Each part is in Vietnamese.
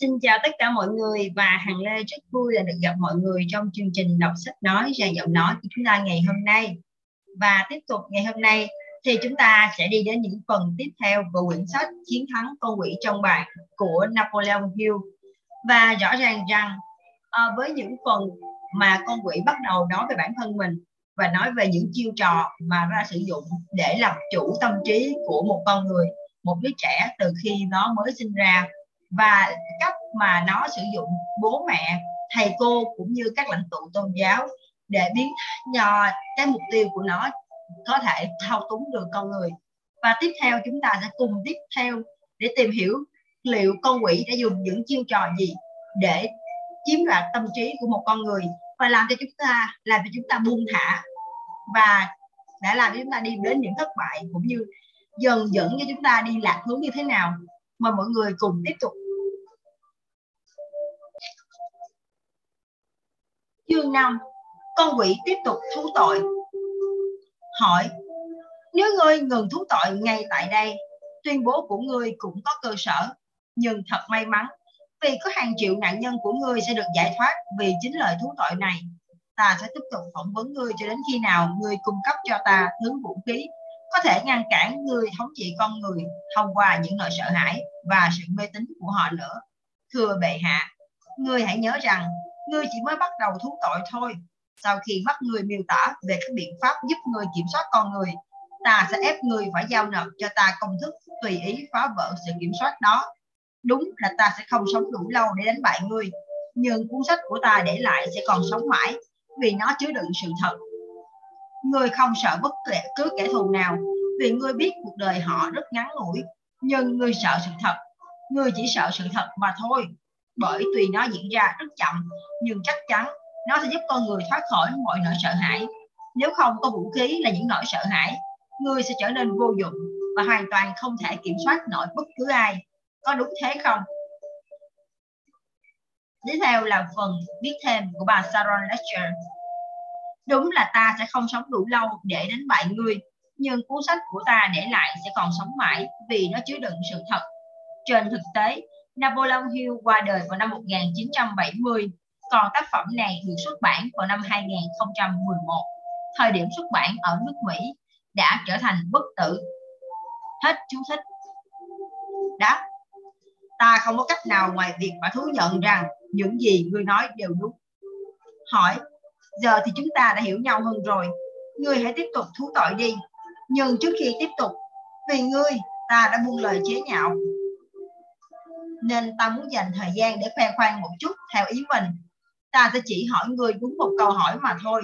xin chào tất cả mọi người và Hằng Lê rất vui là được gặp mọi người trong chương trình đọc sách nói và giọng nói của chúng ta ngày hôm nay. Và tiếp tục ngày hôm nay thì chúng ta sẽ đi đến những phần tiếp theo của quyển sách Chiến thắng con quỷ trong bạn của Napoleon Hill. Và rõ ràng rằng à, với những phần mà con quỷ bắt đầu nói về bản thân mình và nói về những chiêu trò mà ra sử dụng để làm chủ tâm trí của một con người, một đứa trẻ từ khi nó mới sinh ra và cách mà nó sử dụng bố mẹ, thầy cô cũng như các lãnh tụ tôn giáo để biến nhờ cái mục tiêu của nó có thể thao túng được con người. Và tiếp theo chúng ta sẽ cùng tiếp theo để tìm hiểu liệu con quỷ đã dùng những chiêu trò gì để chiếm đoạt tâm trí của một con người và làm cho chúng ta, làm cho chúng ta buông thả và đã làm cho chúng ta đi đến những thất bại cũng như dần dẫn cho chúng ta đi lạc hướng như thế nào. Mời mọi người cùng tiếp tục chương 5 con quỷ tiếp tục thú tội. Hỏi, nếu ngươi ngừng thú tội ngay tại đây, tuyên bố của ngươi cũng có cơ sở. Nhưng thật may mắn, vì có hàng triệu nạn nhân của ngươi sẽ được giải thoát vì chính lời thú tội này, ta sẽ tiếp tục phỏng vấn ngươi cho đến khi nào ngươi cung cấp cho ta thứ vũ khí có thể ngăn cản ngươi thống trị con người thông qua những nỗi sợ hãi và sự mê tín của họ nữa. Thưa bệ hạ, ngươi hãy nhớ rằng ngươi chỉ mới bắt đầu thú tội thôi. Sau khi bắt người miêu tả về các biện pháp giúp người kiểm soát con người, ta sẽ ép người phải giao nộp cho ta công thức tùy ý phá vỡ sự kiểm soát đó. Đúng là ta sẽ không sống đủ lâu để đánh bại ngươi, nhưng cuốn sách của ta để lại sẽ còn sống mãi vì nó chứa đựng sự thật. Ngươi không sợ bất kể, cứ kẻ thù nào, vì ngươi biết cuộc đời họ rất ngắn ngủi, nhưng ngươi sợ sự thật. Ngươi chỉ sợ sự thật mà thôi bởi tuy nó diễn ra rất chậm, nhưng chắc chắn nó sẽ giúp con người thoát khỏi mọi nỗi sợ hãi. Nếu không có vũ khí là những nỗi sợ hãi, người sẽ trở nên vô dụng và hoàn toàn không thể kiểm soát nổi bất cứ ai. Có đúng thế không? Tiếp theo là phần biết thêm của bà Sharon Lecter đúng là ta sẽ không sống đủ lâu để đánh bại ngươi, nhưng cuốn sách của ta để lại sẽ còn sống mãi vì nó chứa đựng sự thật. Trên thực tế Napoleon Hill qua đời vào năm 1970 còn tác phẩm này được xuất bản vào năm 2011. Thời điểm xuất bản ở nước Mỹ đã trở thành bất tử. Hết chú thích. Đó. Ta không có cách nào ngoài việc phải thú nhận rằng những gì ngươi nói đều đúng. Hỏi. Giờ thì chúng ta đã hiểu nhau hơn rồi. Ngươi hãy tiếp tục thú tội đi. Nhưng trước khi tiếp tục, vì ngươi, ta đã buông lời chế nhạo. Nên ta muốn dành thời gian để khoe khoang một chút theo ý mình. Ta sẽ chỉ hỏi người đúng một câu hỏi mà thôi,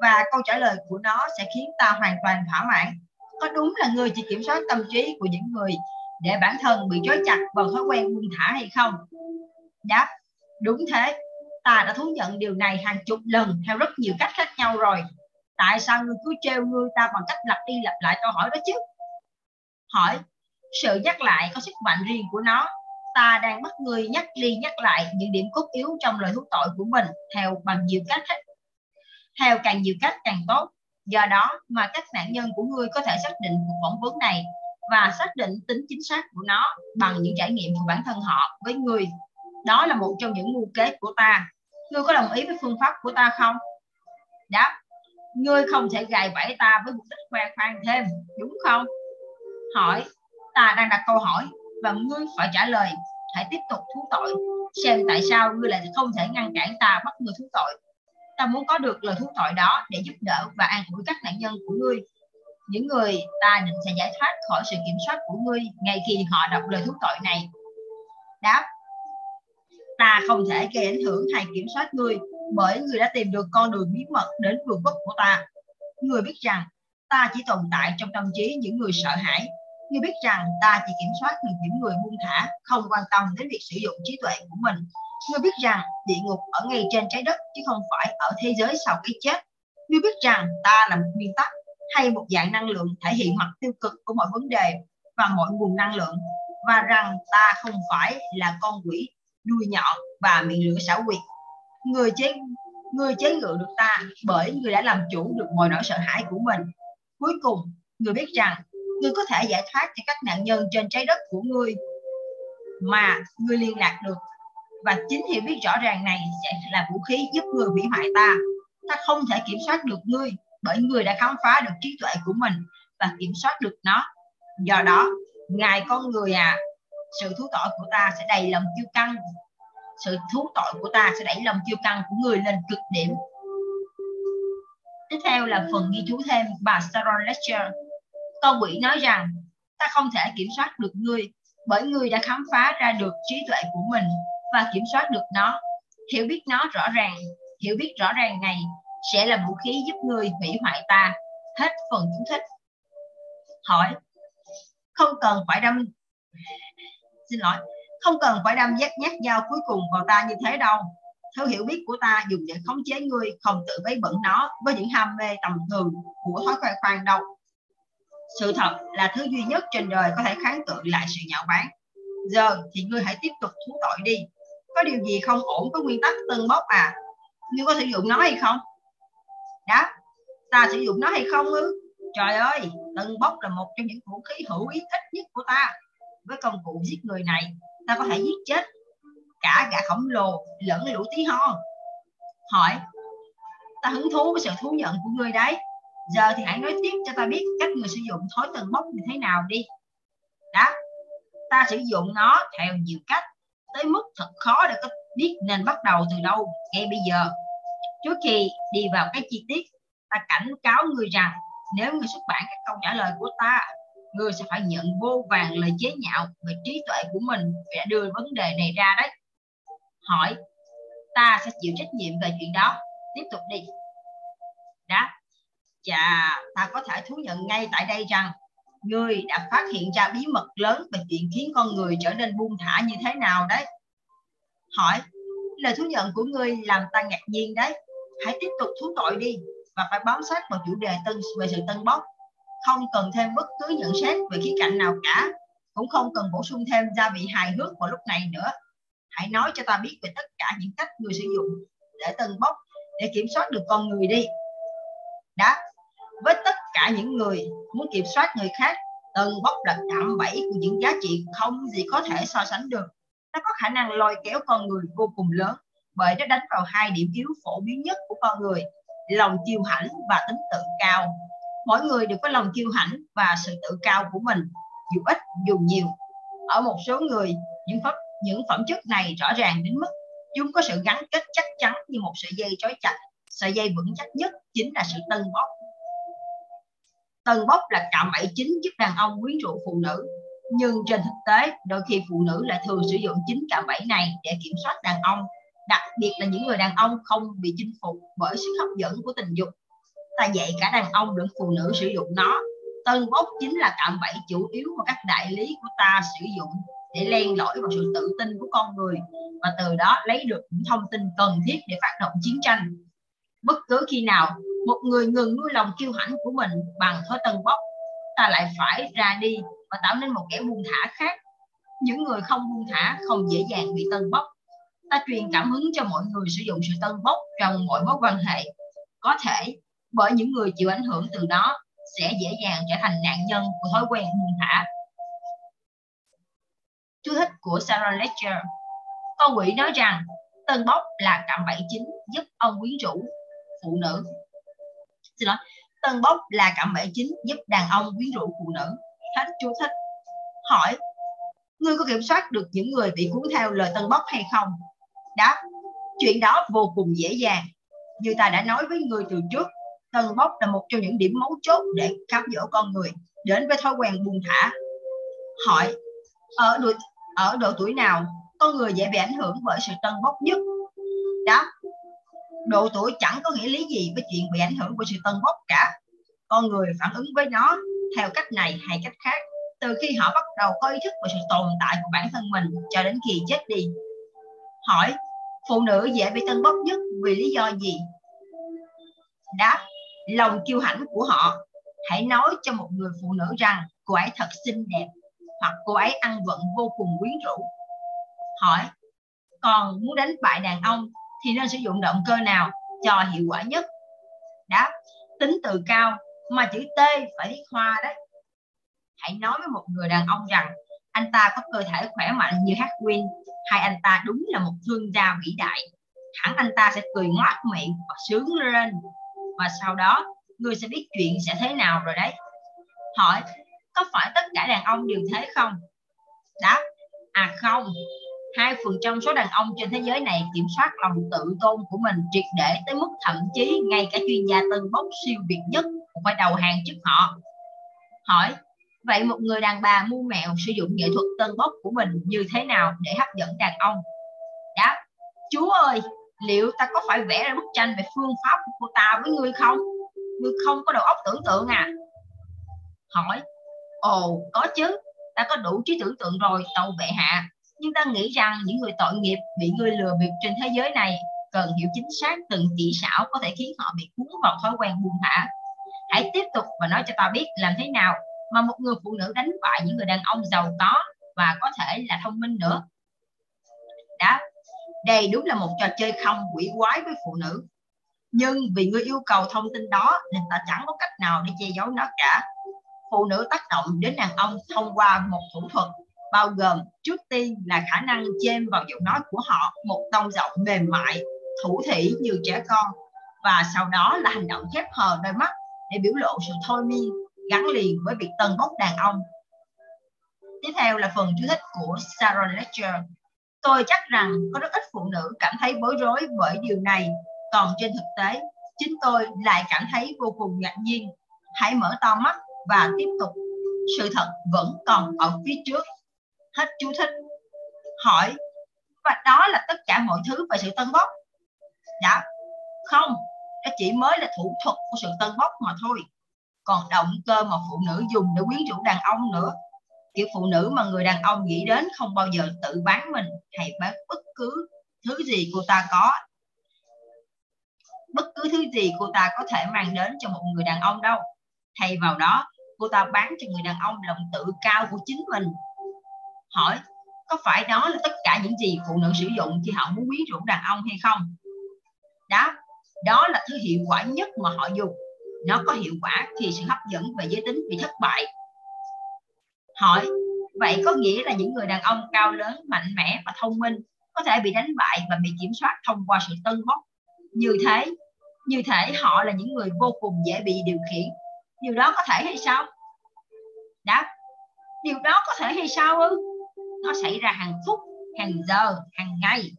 và câu trả lời của nó sẽ khiến ta hoàn toàn thỏa mãn. Có đúng là người chỉ kiểm soát tâm trí của những người để bản thân bị trói chặt vào thói quen buông thả hay không? Đáp, đúng thế. Ta đã thú nhận điều này hàng chục lần theo rất nhiều cách khác nhau rồi. Tại sao ngươi cứ treo ngươi ta bằng cách lặp đi lặp lại câu hỏi đó chứ? Hỏi, sự nhắc lại có sức mạnh riêng của nó ta đang bắt người nhắc đi nhắc lại những điểm cốt yếu trong lời thú tội của mình theo bằng nhiều cách theo càng nhiều cách càng tốt. Do đó mà các nạn nhân của ngươi có thể xác định cuộc phỏng vấn này và xác định tính chính xác của nó bằng những trải nghiệm của bản thân họ với người đó là một trong những mưu kế của ta. Ngươi có đồng ý với phương pháp của ta không? Đáp, ngươi không thể gài bẫy ta với mục đích khoe khoang thêm, đúng không? Hỏi, ta đang đặt câu hỏi và ngươi phải trả lời, hãy tiếp tục thú tội, xem tại sao ngươi lại không thể ngăn cản ta bắt người thú tội. Ta muốn có được lời thú tội đó để giúp đỡ và an ủi các nạn nhân của ngươi. Những người ta định sẽ giải thoát khỏi sự kiểm soát của ngươi ngay khi họ đọc lời thú tội này. Đáp, ta không thể gây ảnh hưởng hay kiểm soát ngươi bởi ngươi đã tìm được con đường bí mật đến vườn quốc của ta. Ngươi biết rằng ta chỉ tồn tại trong tâm trí những người sợ hãi. Ngươi biết rằng ta chỉ kiểm soát được những người buông thả, không quan tâm đến việc sử dụng trí tuệ của mình. Ngươi biết rằng địa ngục ở ngay trên trái đất chứ không phải ở thế giới sau cái chết. Ngươi biết rằng ta là một nguyên tắc hay một dạng năng lượng thể hiện mặt tiêu cực của mọi vấn đề và mọi nguồn năng lượng và rằng ta không phải là con quỷ đuôi nhọn và miệng lưỡi xảo quyệt. Người chế người chế ngự được ta bởi người đã làm chủ được mọi nỗi sợ hãi của mình. Cuối cùng, người biết rằng ngươi có thể giải thoát cho các nạn nhân trên trái đất của ngươi, mà ngươi liên lạc được. Và chính hiểu biết rõ ràng này sẽ là vũ khí giúp người hủy hoại ta. Ta không thể kiểm soát được ngươi, bởi người đã khám phá được trí tuệ của mình và kiểm soát được nó. Do đó, ngài con người à sự thú tội của ta sẽ đầy lòng kiêu căng. Sự thú tội của ta sẽ đẩy lòng kiêu căng của người lên cực điểm. Tiếp theo là phần ghi chú thêm bà Sharon Lecture con quỷ nói rằng, ta không thể kiểm soát được ngươi, bởi ngươi đã khám phá ra được trí tuệ của mình và kiểm soát được nó. Hiểu biết nó rõ ràng, hiểu biết rõ ràng này sẽ là vũ khí giúp ngươi hủy hoại ta hết phần chú thích. Hỏi, không cần phải đâm xin lỗi, không cần phải đâm dắt nhát dao cuối cùng vào ta như thế đâu. Theo hiểu biết của ta, dùng để khống chế ngươi không tự vấy bẩn nó với những ham mê tầm thường của thói quen khoan đâu sự thật là thứ duy nhất trên đời có thể kháng cự lại sự nhạo báng. Giờ thì ngươi hãy tiếp tục thú tội đi. Có điều gì không ổn với nguyên tắc tân bốc à? Ngươi có sử dụng nó hay không? Đáp, ta sử dụng nó hay không ư? Trời ơi, tân bốc là một trong những vũ khí hữu ích ít nhất của ta. Với công cụ giết người này, ta có thể giết chết cả gã khổng lồ lẫn lũ tí hon. Hỏi, ta hứng thú với sự thú nhận của ngươi đấy giờ thì hãy nói tiếp cho ta biết cách người sử dụng thối tầng bốc như thế nào đi. Đó. Ta sử dụng nó theo nhiều cách, tới mức thật khó để có biết nên bắt đầu từ đâu ngay bây giờ. Trước khi đi vào các chi tiết, ta cảnh cáo người rằng nếu người xuất bản các câu trả lời của ta, người sẽ phải nhận vô vàng lời chế nhạo về trí tuệ của mình vì đã đưa vấn đề này ra đấy. Hỏi, ta sẽ chịu trách nhiệm về chuyện đó. Tiếp tục đi. Đó chà ta có thể thú nhận ngay tại đây rằng ngươi đã phát hiện ra bí mật lớn về chuyện khiến con người trở nên buông thả như thế nào đấy. Hỏi lời thú nhận của ngươi làm ta ngạc nhiên đấy. Hãy tiếp tục thú tội đi và phải bám sát vào chủ đề tân về sự tân bốc. Không cần thêm bất cứ nhận xét về khía cạnh nào cả cũng không cần bổ sung thêm gia vị hài hước vào lúc này nữa. Hãy nói cho ta biết về tất cả những cách người sử dụng để tân bốc để kiểm soát được con người đi. Đáp, với tất cả những người muốn kiểm soát người khác, từng bóc lật cạm bẫy của những giá trị không gì có thể so sánh được. Nó có khả năng lôi kéo con người vô cùng lớn, bởi nó đánh vào hai điểm yếu phổ biến nhất của con người, lòng kiêu hãnh và tính tự cao. Mỗi người đều có lòng kiêu hãnh và sự tự cao của mình, dù ít, dù nhiều. Ở một số người, những phẩm những phẩm chất này rõ ràng đến mức chúng có sự gắn kết chắc chắn như một sợi dây trói chặt. Sợi dây vững chắc nhất chính là sự tân bốc tân bốc là cạm bẫy chính giúp đàn ông quyến rũ phụ nữ. Nhưng trên thực tế, đôi khi phụ nữ lại thường sử dụng chính cạm bẫy này để kiểm soát đàn ông, đặc biệt là những người đàn ông không bị chinh phục bởi sức hấp dẫn của tình dục. Ta dạy cả đàn ông lẫn phụ nữ sử dụng nó. Tân bốc chính là cạm bẫy chủ yếu mà các đại lý của ta sử dụng để len lỏi vào sự tự tin của con người và từ đó lấy được những thông tin cần thiết để phát động chiến tranh. Bất cứ khi nào một người ngừng nuôi lòng kiêu hãnh của mình bằng thói tân bốc. Ta lại phải ra đi và tạo nên một kẻ buông thả khác. Những người không buông thả không dễ dàng bị tân bốc. Ta truyền cảm hứng cho mọi người sử dụng sự tân bốc trong mọi mối quan hệ. Có thể bởi những người chịu ảnh hưởng từ đó sẽ dễ dàng trở thành nạn nhân của thói quen buông thả. Chú thích của Sarah Ledger: con quỷ nói rằng, tân bốc là cạm bẫy chính giúp ông quyến rũ phụ nữ xin lỗi. Tân bốc là cạm bẫy chính giúp đàn ông quyến rũ phụ nữ. Hết chú thích. Hỏi ngươi có kiểm soát được những người bị cuốn theo lời tân bốc hay không? Đáp chuyện đó vô cùng dễ dàng. Như ta đã nói với người từ trước tân bốc là một trong những điểm mấu chốt để cám dỗ con người đến với thói quen buông thả. Hỏi ở độ, ở độ tuổi nào con người dễ bị ảnh hưởng bởi sự tân bốc nhất? Đáp độ tuổi chẳng có nghĩa lý gì với chuyện bị ảnh hưởng của sự tân bốc cả. Con người phản ứng với nó theo cách này hay cách khác, từ khi họ bắt đầu có ý thức về sự tồn tại của bản thân mình cho đến khi chết đi. Hỏi, phụ nữ dễ bị tân bốc nhất vì lý do gì? Đáp, lòng kiêu hãnh của họ. Hãy nói cho một người phụ nữ rằng, cô ấy thật xinh đẹp, hoặc cô ấy ăn vận vô cùng quyến rũ. Hỏi, còn muốn đánh bại đàn ông thì nên sử dụng động cơ nào cho hiệu quả nhất? Đáp tính từ cao mà chữ T phải viết hoa đấy. Hãy nói với một người đàn ông rằng, anh ta có cơ thể khỏe mạnh như Harwin hay anh ta đúng là một thương gia vĩ đại. Hẳn anh ta sẽ cười ngoác miệng và sướng lên. Và sau đó, người sẽ biết chuyện sẽ thế nào rồi đấy. Hỏi, có phải tất cả đàn ông đều thế không? Đáp à không hai phần trăm số đàn ông trên thế giới này kiểm soát lòng tự tôn của mình triệt để tới mức thậm chí ngay cả chuyên gia tân bốc siêu việt nhất cũng phải đầu hàng trước họ. Hỏi, vậy một người đàn bà mu mẹo sử dụng nghệ thuật tân bốc của mình như thế nào để hấp dẫn đàn ông? Đáp, chúa ơi, liệu ta có phải vẽ ra bức tranh về phương pháp của cô ta với ngươi không? Ngươi không có đầu óc tưởng tượng à? Hỏi, ồ, có chứ, ta có đủ trí tưởng tượng rồi, tàu bệ hạ nhưng ta nghĩ rằng những người tội nghiệp bị người lừa bịp trên thế giới này cần hiểu chính xác từng chỉ xảo có thể khiến họ bị cuốn vào thói quen buông thả. Hãy tiếp tục và nói cho ta biết làm thế nào mà một người phụ nữ đánh bại những người đàn ông giàu có và có thể là thông minh nữa. Đáp, đây đúng là một trò chơi không quỷ quái với phụ nữ. Nhưng vì người yêu cầu thông tin đó nên ta chẳng có cách nào để che giấu nó cả. Phụ nữ tác động đến đàn ông thông qua một thủ thuật bao gồm, trước tiên là khả năng chêm vào giọng nói của họ, một tông giọng mềm mại, thủ thỉ như trẻ con, và sau đó là hành động khép hờ đôi mắt để biểu lộ sự thôi miên, gắn liền với việc tân bốc đàn ông. Tiếp theo là phần chú thích của Sharon Lecter tôi chắc rằng có rất ít phụ nữ cảm thấy bối rối bởi điều này, còn trên thực tế, chính tôi lại cảm thấy vô cùng ngạc nhiên. Hãy mở to mắt và tiếp tục. Sự thật vẫn còn ở phía trước hết chú thích. Hỏi. Và đó là tất cả mọi thứ về sự tân bốc. Dạ. Không. Nó chỉ mới là thủ thuật của sự tân bốc mà thôi. Còn động cơ mà phụ nữ dùng để quyến rũ đàn ông nữa. Kiểu phụ nữ mà người đàn ông nghĩ đến không bao giờ tự bán mình hay bán bất cứ thứ gì cô ta có. Bất cứ thứ gì cô ta có thể mang đến cho một người đàn ông đâu. Thay vào đó, cô ta bán cho người đàn ông lòng tự cao của chính mình hỏi, có phải đó là tất cả những gì phụ nữ sử dụng khi họ muốn quyến rũ đàn ông hay không? Đó đó là thứ hiệu quả nhất mà họ dùng. Nó có hiệu quả khi sự hấp dẫn về giới tính bị thất bại. Hỏi, vậy có nghĩa là những người đàn ông cao lớn, mạnh mẽ và thông minh có thể bị đánh bại và bị kiểm soát thông qua sự tân bốc? Như thế, như thể họ là những người vô cùng dễ bị điều khiển. Điều đó có thể hay sao? Đáp, điều đó có thể hay sao ư? Nó xảy ra hàng phút, hàng giờ, hàng ngày.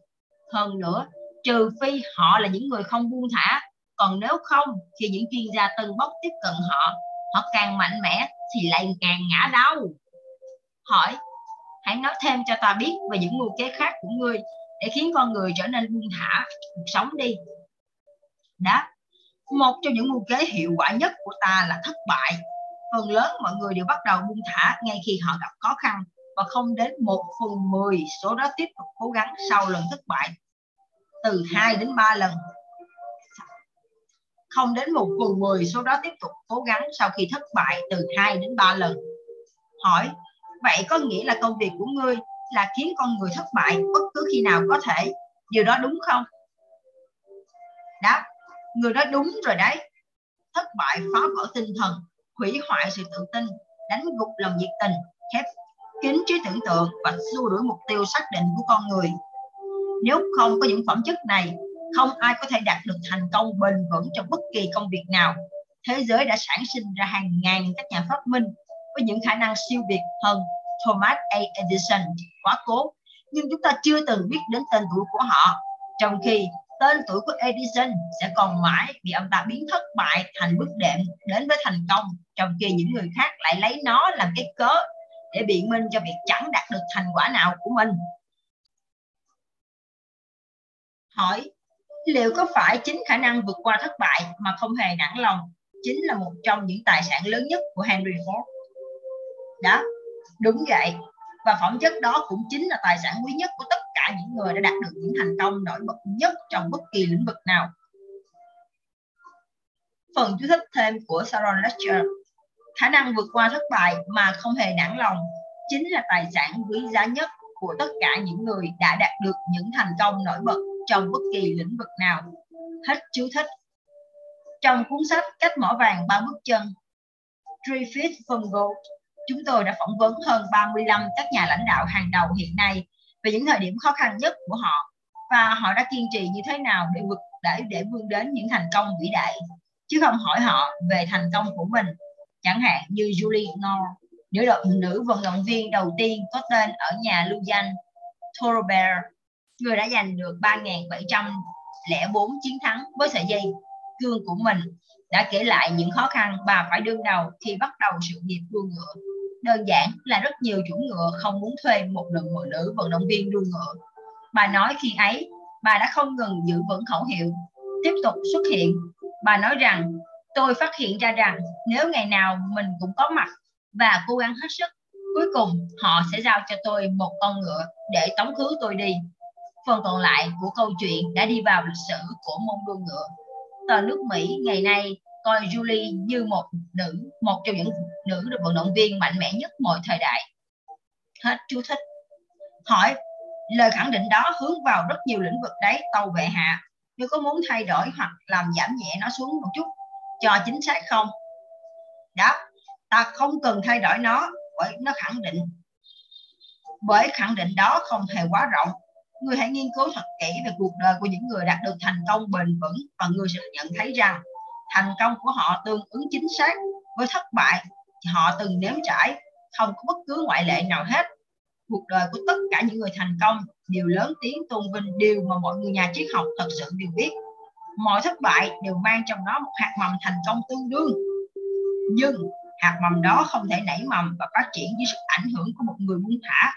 Hơn nữa, trừ phi họ là những người không buông thả, còn nếu không khi những chuyên gia tân bốc tiếp cận họ họ càng mạnh mẽ thì lại càng ngã đau. Hỏi, hãy nói thêm cho ta biết về những mưu kế khác của ngươi để khiến con người trở nên buông thả cuộc sống đi. Đáp, một trong những mưu kế hiệu quả nhất của ta là thất bại. Phần lớn mọi người đều bắt đầu buông thả ngay khi họ gặp khó khăn và không đến 1 phần mười số đó tiếp tục cố gắng sau lần thất bại, từ 2 đến 3 lần. Không đến 1 phần mười số đó tiếp tục cố gắng sau khi thất bại, từ 2 đến 3 lần. Hỏi, vậy có nghĩa là công việc của ngươi là khiến con người thất bại bất cứ khi nào có thể? Điều đó đúng không? Đáp người nói đúng rồi đấy. Thất bại phá vỡ tinh thần, hủy hoại sự tự tin, đánh gục lòng nhiệt tình, khép kín trí tưởng tượng và xua đuổi mục tiêu xác định của con người. Nếu không có những phẩm chất này, không ai có thể đạt được thành công bền vững trong bất kỳ công việc nào. Thế giới đã sản sinh ra hàng ngàn các nhà phát minh với những khả năng siêu việt hơn Thomas A. Edison. Quá cố. Nhưng chúng ta chưa từng biết đến tên tuổi của họ. Trong khi tên tuổi của Edison sẽ còn mãi bị ông ta biến thất bại thành bước đệm đến với thành công, trong khi những người khác lại lấy nó làm cái cớ để biện minh cho việc chẳng đạt được thành quả nào của mình. Hỏi, liệu có phải chính khả năng vượt qua thất bại mà không hề nản lòng chính là một trong những tài sản lớn nhất của Henry Ford? Đó, đúng vậy. Và phẩm chất đó cũng chính là tài sản quý nhất của tất cả những người đã đạt được những thành công nổi bật nhất trong bất kỳ lĩnh vực nào. Phần chú thích thêm của Sharon Lecter khả năng vượt qua thất bại mà không hề nản lòng, chính là tài sản quý giá nhất của tất cả những người đã đạt được những thành công nổi bật trong bất kỳ lĩnh vực nào. Hết chú thích. Trong cuốn sách cách mỏ vàng ba bước chân Three Feet from Gold chúng tôi đã phỏng vấn hơn 35 các nhà lãnh đạo hàng đầu hiện nay về những thời điểm khó khăn nhất của họ và họ đã kiên trì như thế nào để vượt để để vươn đến những thành công vĩ đại, chứ không hỏi họ về thành công của mình chẳng hạn như Julie Nor nữ nữ vận động viên đầu tiên có tên ở nhà lưu danh Thoroughfare người đã giành được 3.704 chiến thắng với sợi dây cương của mình, đã kể lại những khó khăn bà phải đương đầu khi bắt đầu sự nghiệp đua ngựa. Đơn giản là rất nhiều chủ ngựa không muốn thuê một lượng một nữ vận động viên đua ngựa. Bà nói khi ấy, bà đã không ngừng giữ vững khẩu hiệu, tiếp tục xuất hiện. Bà nói rằng, tôi phát hiện ra rằng nếu ngày nào mình cũng có mặt và cố gắng hết sức, cuối cùng họ sẽ giao cho tôi một con ngựa để tống khứ tôi đi. Phần còn lại của câu chuyện đã đi vào lịch sử của môn đua ngựa. Tờ nước Mỹ ngày nay coi Julie như một nữ, một trong những nữ vận động viên mạnh mẽ nhất mọi thời đại. Hết chú thích. Hỏi, lời khẳng định đó hướng vào rất nhiều lĩnh vực đấy tàu vệ hạ. Nếu có muốn thay đổi hoặc làm giảm nhẹ nó xuống một chút, cho chính xác không? Đó. Ta không cần thay đổi nó, bởi nó khẳng định. Bởi khẳng định đó không hề quá rộng. Người hãy nghiên cứu thật kỹ về cuộc đời của những người đạt được thành công bền vững và người sẽ nhận thấy rằng thành công của họ tương ứng chính xác với thất bại họ từng nếm trải, không có bất cứ ngoại lệ nào hết. Cuộc đời của tất cả những người thành công đều lớn tiếng tôn vinh điều mà mọi người nhà triết học thật sự đều biết. Mọi thất bại đều mang trong nó một hạt mầm thành công tương đương nhưng hạt mầm đó không thể nảy mầm và phát triển dưới sự ảnh hưởng của một người buông thả.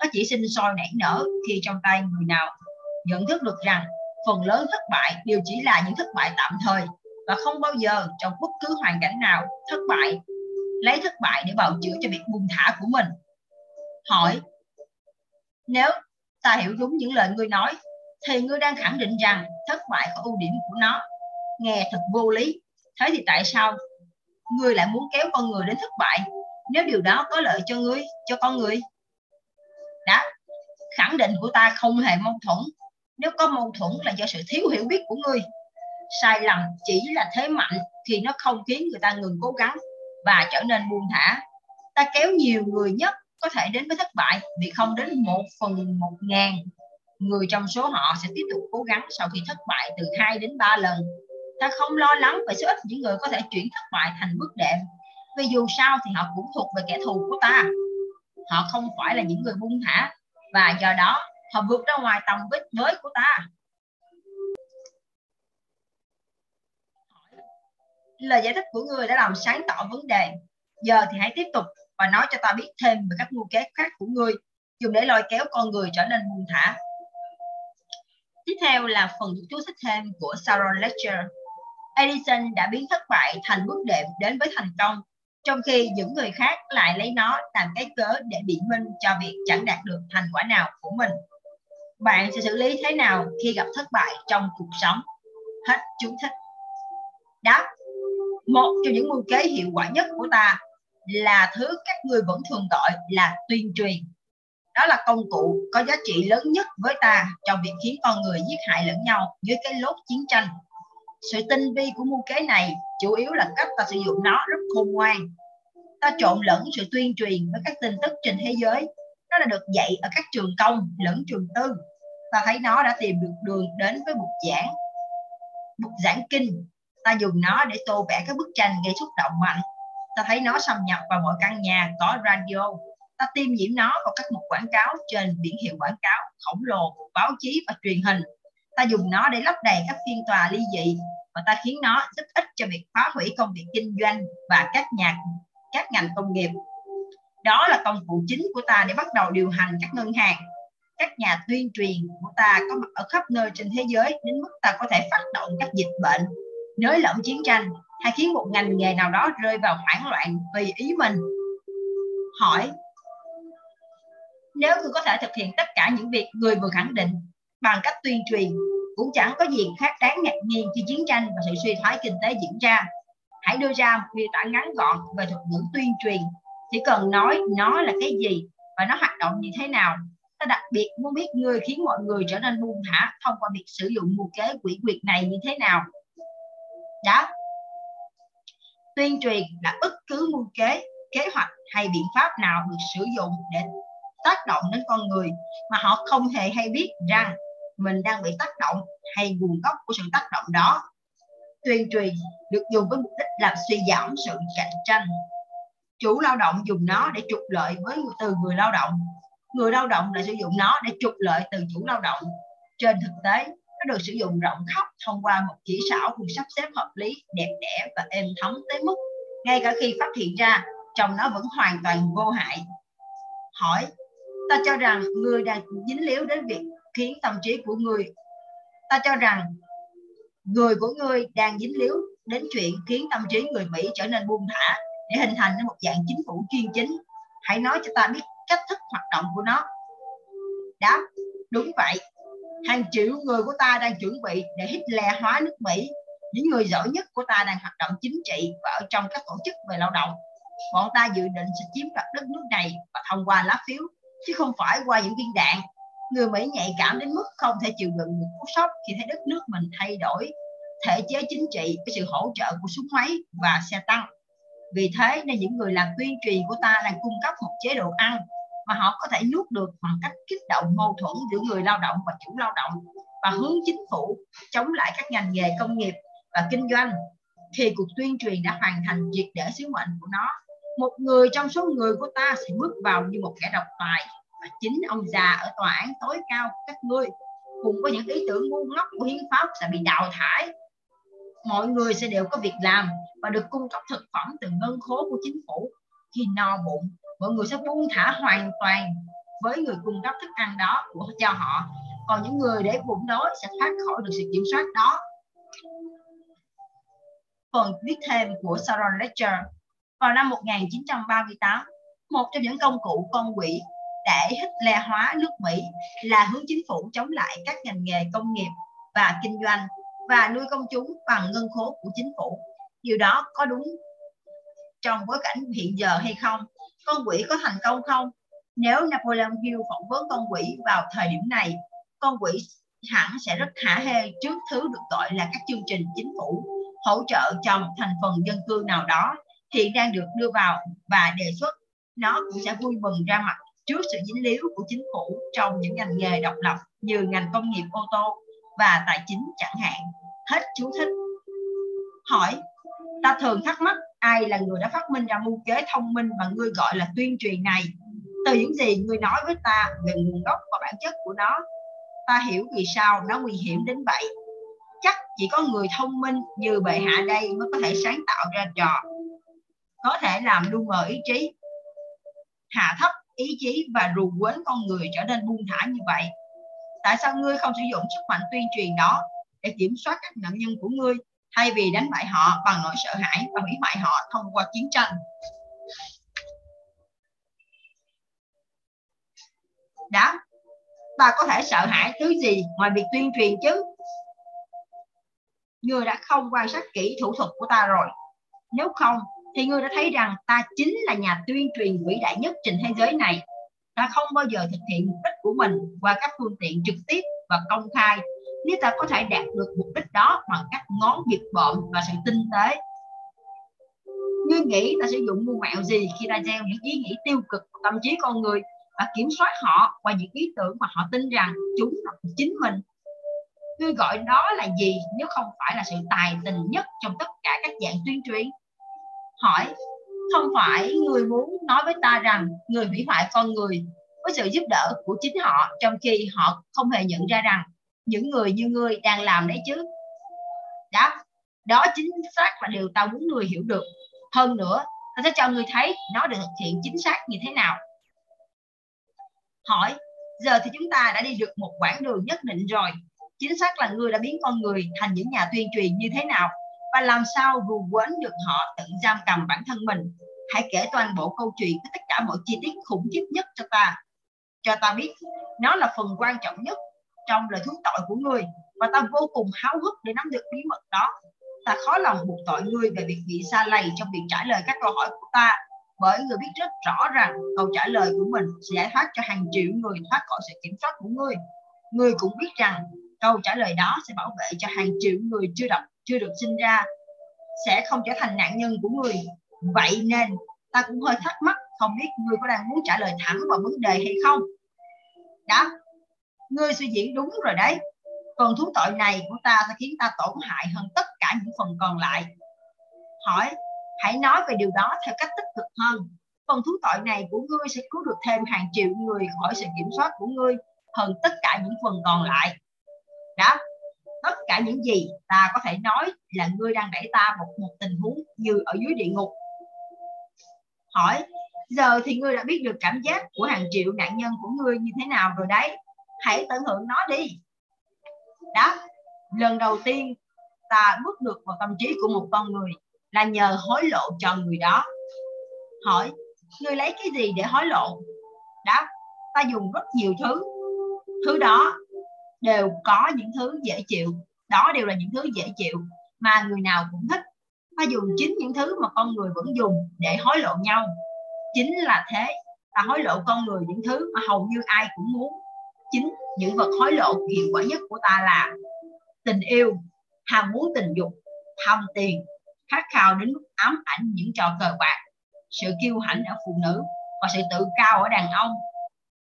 Nó chỉ sinh sôi nảy nở khi trong tay người nào nhận thức được rằng phần lớn thất bại đều chỉ là những thất bại tạm thời và không bao giờ trong bất cứ hoàn cảnh nào thất bại, lấy thất bại để bào chữa cho việc buông thả của mình. Hỏi, nếu ta hiểu đúng những lời ngươi nói, thì ngươi đang khẳng định rằng thất bại có ưu điểm của nó. Nghe thật vô lý. Thế thì tại sao ngươi lại muốn kéo con người đến thất bại. Nếu điều đó có lợi cho ngươi, cho con người. Đó khẳng định của ta không hề mâu thuẫn. Nếu có mâu thuẫn là do sự thiếu hiểu biết của ngươi. Sai lầm chỉ là thế mạnh thì nó không khiến người ta ngừng cố gắng và trở nên buông thả. Ta kéo nhiều người nhất có thể đến với thất bại vì không đến một phần một ngàn. Người trong số họ sẽ tiếp tục cố gắng sau khi thất bại từ 2 đến 3 lần ta không lo lắng về số ít những người có thể chuyển thất bại thành bước đệm, vì dù sao thì họ cũng thuộc về kẻ thù của ta. Họ không phải là những người buông thả, và do đó họ vượt ra ngoài tầm vết giới của ta. Lời giải thích của người đã làm sáng tỏ vấn đề. Giờ thì hãy tiếp tục và nói cho ta biết thêm về các mưu kế khác của ngươi dùng để lôi kéo con người trở nên buông thả. Tiếp theo là phần chú thích thêm của Sharon Lecture Edison đã biến thất bại thành bước đệm đến với thành công, trong khi những người khác lại lấy nó làm cái cớ để biện minh cho việc chẳng đạt được thành quả nào của mình. Bạn sẽ xử lý thế nào khi gặp thất bại trong cuộc sống? Hết chú thích. Đáp, một trong những mưu kế hiệu quả nhất của ta là thứ các người vẫn thường gọi là tuyên truyền. Đó là công cụ có giá trị lớn nhất với ta trong việc khiến con người giết hại lẫn nhau dưới cái lốt chiến tranh sự tinh vi của mưu kế này chủ yếu là cách ta sử dụng nó rất khôn ngoan. Ta trộn lẫn sự tuyên truyền với các tin tức trên thế giới. Nó đã được dạy ở các trường công lẫn trường tư. Ta thấy nó đã tìm được đường đến với bục giảng. Bục giảng kinh, ta dùng nó để tô vẽ các bức tranh gây xúc động mạnh. Ta thấy nó xâm nhập vào mọi căn nhà có radio. Ta tiêm nhiễm nó vào các mục quảng cáo trên biển hiệu quảng cáo khổng lồ, báo chí và truyền hình ta dùng nó để lấp đầy các phiên tòa ly dị và ta khiến nó giúp ích cho việc phá hủy công việc kinh doanh và các nhà, các ngành công nghiệp. Đó là công cụ chính của ta để bắt đầu điều hành các ngân hàng. Các nhà tuyên truyền của ta có mặt ở khắp nơi trên thế giới đến mức ta có thể phát động các dịch bệnh, nới lỏng chiến tranh hay khiến một ngành nghề nào đó rơi vào hoảng loạn vì ý mình. Hỏi, nếu ngươi có thể thực hiện tất cả những việc người vừa khẳng định bằng cách tuyên truyền, cũng chẳng có gì khác đáng ngạc nhiên khi chiến tranh và sự suy thoái kinh tế diễn ra. Hãy đưa ra một miêu tả ngắn gọn về thuật ngữ tuyên truyền. Chỉ cần nói nó là cái gì và nó hoạt động như thế nào, ta đặc biệt muốn biết người khiến mọi người trở nên buông thả thông qua việc sử dụng mưu kế quỷ quyệt này như thế nào. Đó. Tuyên truyền là bất cứ mưu kế kế hoạch hay biện pháp nào được sử dụng để tác động đến con người mà họ không hề hay biết rằng mình đang bị tác động hay nguồn gốc của sự tác động đó. Tuyên truyền được dùng với mục đích làm suy giảm sự cạnh tranh. Chủ lao động dùng nó để trục lợi với từ người lao động. Người lao động lại sử dụng nó để trục lợi từ chủ lao động. Trên thực tế, nó được sử dụng rộng khắp thông qua một chỉ xảo được sắp xếp hợp lý, đẹp đẽ và êm thấm tới mức ngay cả khi phát hiện ra trong nó vẫn hoàn toàn vô hại. Hỏi, ta cho rằng người đang dính líu đến việc khiến tâm trí của người. Ta cho rằng, người của người đang dính líu đến chuyện khiến tâm trí người Mỹ trở nên buông thả để hình thành một dạng chính phủ chuyên chính. Hãy nói cho ta biết cách thức hoạt động của nó. Đáp, đúng vậy. Hàng triệu người của ta đang chuẩn bị để Hitler hóa nước Mỹ. Những người giỏi nhất của ta đang hoạt động chính trị và ở trong các tổ chức về lao động. Bọn ta dự định sẽ chiếm đoạt đất nước này và thông qua lá phiếu, chứ không phải qua những viên đạn người Mỹ nhạy cảm đến mức không thể chịu đựng một cú sốc khi thấy đất nước mình thay đổi thể chế chính trị với sự hỗ trợ của súng máy và xe tăng. Vì thế nên những người làm tuyên truyền của ta đang cung cấp một chế độ ăn mà họ có thể nuốt được bằng cách kích động mâu thuẫn giữa người lao động và chủ lao động và hướng chính phủ chống lại các ngành nghề công nghiệp và kinh doanh. Thì cuộc tuyên truyền đã hoàn thành triệt để sứ mệnh của nó, một người trong số người của ta sẽ bước vào như một kẻ độc tài và chính ông già ở tòa án tối cao của các ngươi cùng có những ý tưởng ngu ngốc của hiến pháp sẽ bị đào thải. Mọi người sẽ đều có việc làm và được cung cấp thực phẩm từ ngân khố của chính phủ. Khi no bụng, mọi người sẽ buông thả hoàn toàn với người cung cấp thức ăn đó của, cho họ. Còn những người để bụng đói sẽ thoát khỏi được sự kiểm soát đó. Phần viết thêm của Sharon Lecter vào năm 1938 một trong những công cụ con quỷ để Hitler hóa nước Mỹ là hướng chính phủ chống lại các ngành nghề công nghiệp và kinh doanh và nuôi công chúng bằng ngân khố của chính phủ. Điều đó có đúng trong bối cảnh hiện giờ hay không? Con quỷ có thành công không? Nếu Napoleon Hill phỏng vấn con quỷ vào thời điểm này, con quỷ hẳn sẽ rất hả hê trước thứ được gọi là các chương trình chính phủ hỗ trợ cho một thành phần dân cư nào đó hiện đang được đưa vào và đề xuất nó cũng sẽ vui mừng ra mặt trước sự dính líu của chính phủ trong những ngành nghề độc lập như ngành công nghiệp ô tô và tài chính chẳng hạn. Hết chú thích. Hỏi, ta thường thắc mắc ai là người đã phát minh ra mưu kế thông minh mà ngươi gọi là tuyên truyền này? Từ những gì ngươi nói với ta về nguồn gốc và bản chất của nó, ta hiểu vì sao nó nguy hiểm đến vậy. Chắc chỉ có người thông minh như bệ hạ đây mới có thể sáng tạo ra trò có thể làm lu mờ ý chí hạ thấp ý chí và rù quến con người trở nên buông thả như vậy. Tại sao ngươi không sử dụng sức mạnh tuyên truyền đó để kiểm soát các nạn nhân của ngươi thay vì đánh bại họ bằng nỗi sợ hãi và hủy hoại họ thông qua chiến tranh? Đã, ta có thể sợ hãi thứ gì ngoài việc tuyên truyền chứ? Ngươi đã không quan sát kỹ thủ thuật của ta rồi. Nếu không thì ngươi đã thấy rằng ta chính là nhà tuyên truyền vĩ đại nhất trên thế giới này. Ta không bao giờ thực hiện mục đích của mình qua các phương tiện trực tiếp và công khai. Nếu ta có thể đạt được mục đích đó bằng các ngón giật bợm và sự tinh tế. Ngươi nghĩ ta sử dụng mưu mẹo gì khi ta gieo những ý nghĩ tiêu cực tâm trí con người và kiểm soát họ qua những ý tưởng mà họ tin rằng chúng là chính mình? Ngươi gọi đó là gì nếu không phải là sự tài tình nhất trong tất cả các dạng tuyên truyền? Hỏi, không phải người muốn nói với ta rằng người hủy hoại con người với sự giúp đỡ của chính họ trong khi họ không hề nhận ra rằng những người như ngươi đang làm đấy chứ? Đó đó chính xác là điều ta muốn người hiểu được. Hơn nữa, ta sẽ cho người thấy nó được thực hiện chính xác như thế nào. Hỏi, giờ thì chúng ta đã đi được một quãng đường nhất định rồi. Chính xác là ngươi đã biến con người thành những nhà tuyên truyền như thế nào? Và làm sao dù quến được họ tự giam cầm bản thân mình? Hãy kể toàn bộ câu chuyện với tất cả mọi chi tiết khủng khiếp nhất cho ta. Cho ta biết, nó là phần quan trọng nhất trong lời thú tội của người. Và ta vô cùng háo hức để nắm được bí mật đó. Ta khó lòng buộc tội ngươi về việc bị xa lầy trong việc trả lời các câu hỏi của ta. Bởi người biết rất rõ rằng câu trả lời của mình sẽ giải thoát cho hàng triệu người thoát khỏi sự kiểm soát của ngươi ngươi cũng biết rằng câu trả lời đó sẽ bảo vệ cho hàng triệu người chưa đọc chưa được sinh ra, sẽ không trở thành nạn nhân của người. Vậy nên ta cũng hơi thắc mắc không biết ngươi có đang muốn trả lời thẳng vào vấn đề hay không. Đó, ngươi suy diễn đúng rồi đấy. Phần thú tội này của ta sẽ khiến ta tổn hại hơn tất cả những phần còn lại. Hỏi, hãy nói về điều đó theo cách tích cực hơn. Phần thú tội này của ngươi sẽ cứu được thêm hàng triệu người khỏi sự kiểm soát của ngươi hơn tất cả những phần còn lại. Đó tất cả những gì ta có thể nói là ngươi đang đẩy ta một một tình huống như ở dưới địa ngục. Hỏi, giờ thì ngươi đã biết được cảm giác của hàng triệu nạn nhân của ngươi như thế nào rồi đấy? Hãy tận hưởng nó đi. Đó, lần đầu tiên ta bước được vào tâm trí của một con người là nhờ hối lộ cho người đó. Hỏi, ngươi lấy cái gì để hối lộ? Đó, ta dùng rất nhiều thứ. Thứ đó đều có những thứ dễ chịu. Đó đều là những thứ dễ chịu mà người nào cũng thích. Và dùng chính những thứ mà con người vẫn dùng để hối lộ nhau, chính là thế. Ta hối lộ con người những thứ mà hầu như ai cũng muốn, chính những vật hối lộ hiệu quả nhất của ta là tình yêu, ham muốn tình dục tham tiền, khát khao đến mức ám ảnh những trò cờ bạc, sự kiêu hãnh ở phụ nữ và sự tự cao ở đàn ông.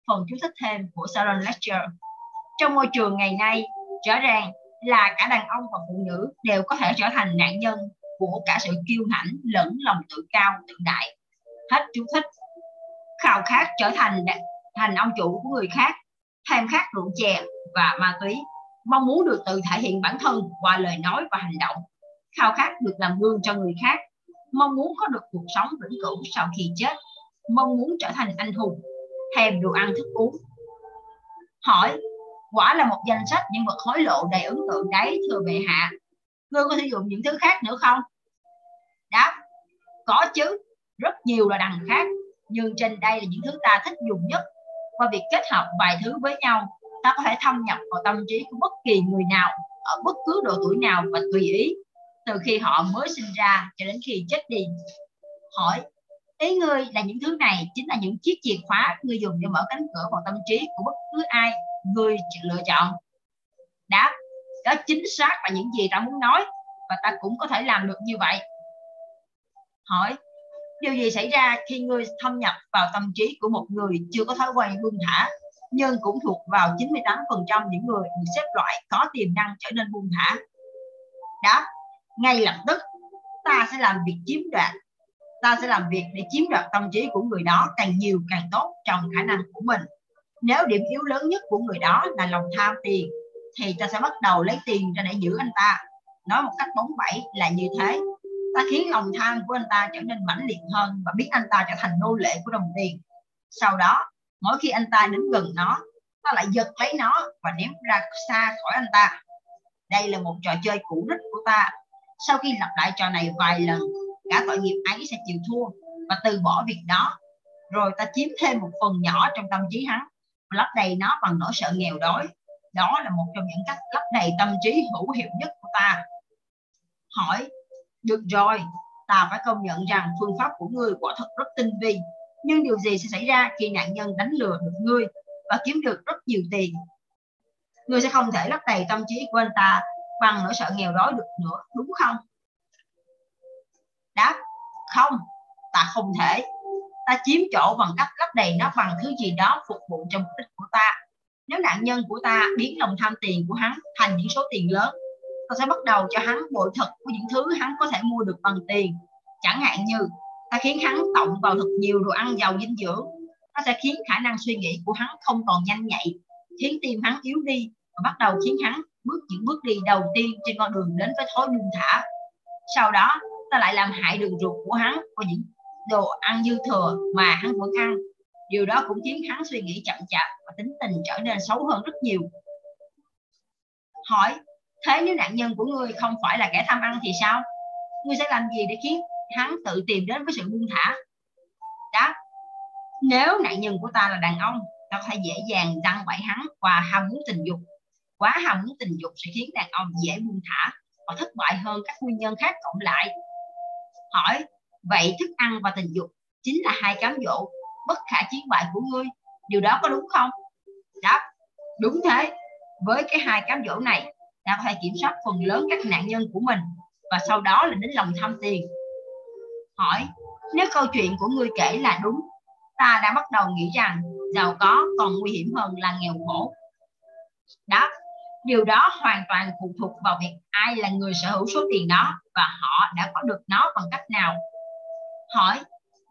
Phần chú thích thêm của Sharon Lecter trong môi trường ngày nay, rõ ràng là cả đàn ông và phụ nữ đều có thể trở thành nạn nhân của cả sự kiêu hãnh lẫn lòng tự cao tự đại. Hết chú thích. Khao khát trở thành thành ông chủ của người khác, tham khát rượu chè và ma túy. Mong muốn được tự thể hiện bản thân qua lời nói và hành động. Khao khát được làm gương cho người khác. Mong muốn có được cuộc sống vĩnh cửu sau khi chết. Mong muốn trở thành anh hùng thèm đồ ăn thức uống. Hỏi quả là một danh sách những vật hối lộ đầy ấn tượng đấy, thưa bệ hạ. Ngươi có sử dụng những thứ khác nữa không? Đáp, có chứ. Rất nhiều là đằng khác, nhưng trên đây là những thứ ta thích dùng nhất. Qua việc kết hợp vài thứ với nhau, ta có thể thâm nhập vào tâm trí của bất kỳ người nào, ở bất cứ độ tuổi nào và tùy ý, từ khi họ mới sinh ra cho đến khi chết đi. Hỏi, ý ngươi là những thứ này chính là những chiếc chìa khóa ngươi dùng để mở cánh cửa vào tâm trí của bất cứ ai? Người lựa chọn. Đáp đó chính xác là những gì ta muốn nói và ta cũng có thể làm được như vậy. Hỏi, điều gì xảy ra khi ngươi thâm nhập vào tâm trí của một người chưa có thói quen buông thả, nhưng cũng thuộc vào 98% những người được xếp loại có tiềm năng trở nên buông thả? Đáp, ngay lập tức, ta sẽ làm việc chiếm đoạt. Ta sẽ làm việc để chiếm đoạt tâm trí của người đó càng nhiều càng tốt trong khả năng của mình nếu điểm yếu lớn nhất của người đó là lòng tham tiền, thì ta sẽ bắt đầu lấy tiền ra để giữ anh ta. Nói một cách bóng bẩy là như thế. Ta khiến lòng tham của anh ta trở nên mãnh liệt hơn và biết anh ta trở thành nô lệ của đồng tiền. Sau đó, mỗi khi anh ta đến gần nó, ta lại giật lấy nó và ném ra xa khỏi anh ta. Đây là một trò chơi cũ rích của ta. Sau khi lặp lại trò này vài lần, cả tội nghiệp ấy sẽ chịu thua và từ bỏ việc đó. Rồi ta chiếm thêm một phần nhỏ trong tâm trí hắn lấp đầy nó bằng nỗi sợ nghèo đói. Đó là một trong những cách lấp đầy tâm trí hữu hiệu nhất của ta. Hỏi, được rồi, ta phải công nhận rằng phương pháp của ngươi quả thật rất tinh vi, nhưng điều gì sẽ xảy ra khi nạn nhân đánh lừa được ngươi và kiếm được rất nhiều tiền? Ngươi sẽ không thể lấp đầy tâm trí của anh ta bằng nỗi sợ nghèo đói được nữa, đúng không? Đáp, không, ta không thể ta chiếm chỗ bằng cách lấp đầy nó bằng thứ gì đó phục vụ cho mục đích của ta. Nếu nạn nhân của ta biến lòng tham tiền của hắn thành những số tiền lớn, ta sẽ bắt đầu cho hắn bội thực của những thứ hắn có thể mua được bằng tiền. Chẳng hạn như, ta khiến hắn tổng vào thật nhiều đồ ăn giàu dinh dưỡng. Nó sẽ khiến khả năng suy nghĩ của hắn không còn nhanh nhạy, khiến tim hắn yếu đi và bắt đầu khiến hắn bước những bước đi đầu tiên trên con đường đến với thói buông thả. Sau đó, ta lại làm hại đường ruột của hắn và những đồ ăn dư thừa mà hắn vẫn ăn. Điều đó cũng khiến hắn suy nghĩ chậm chạp và tính tình trở nên xấu hơn rất nhiều. Hỏi, thế nếu nạn nhân của ngươi không phải là kẻ tham ăn thì sao? Ngươi sẽ làm gì để khiến hắn tự tìm đến với sự buông thả? Đáp, nếu nạn nhân của ta là đàn ông, ta có thể dễ dàng đăng bậy hắn và ham muốn tình dục. Quá ham muốn tình dục sẽ khiến đàn ông dễ buông thả và thất bại hơn các nguyên nhân khác cộng lại. Hỏi vậy thức ăn và tình dục chính là hai cám dỗ bất khả chiến bại của ngươi. Điều đó có đúng không? Đáp đúng thế. Với cái hai cám dỗ này, ta có thể kiểm soát phần lớn các nạn nhân của mình và sau đó là đến lòng tham tiền. Hỏi, nếu câu chuyện của ngươi kể là đúng, ta đã bắt đầu nghĩ rằng giàu có còn nguy hiểm hơn là nghèo khổ. Đáp điều đó hoàn toàn phụ thuộc vào việc ai là người sở hữu số tiền đó và họ đã có được nó bằng cách nào hỏi,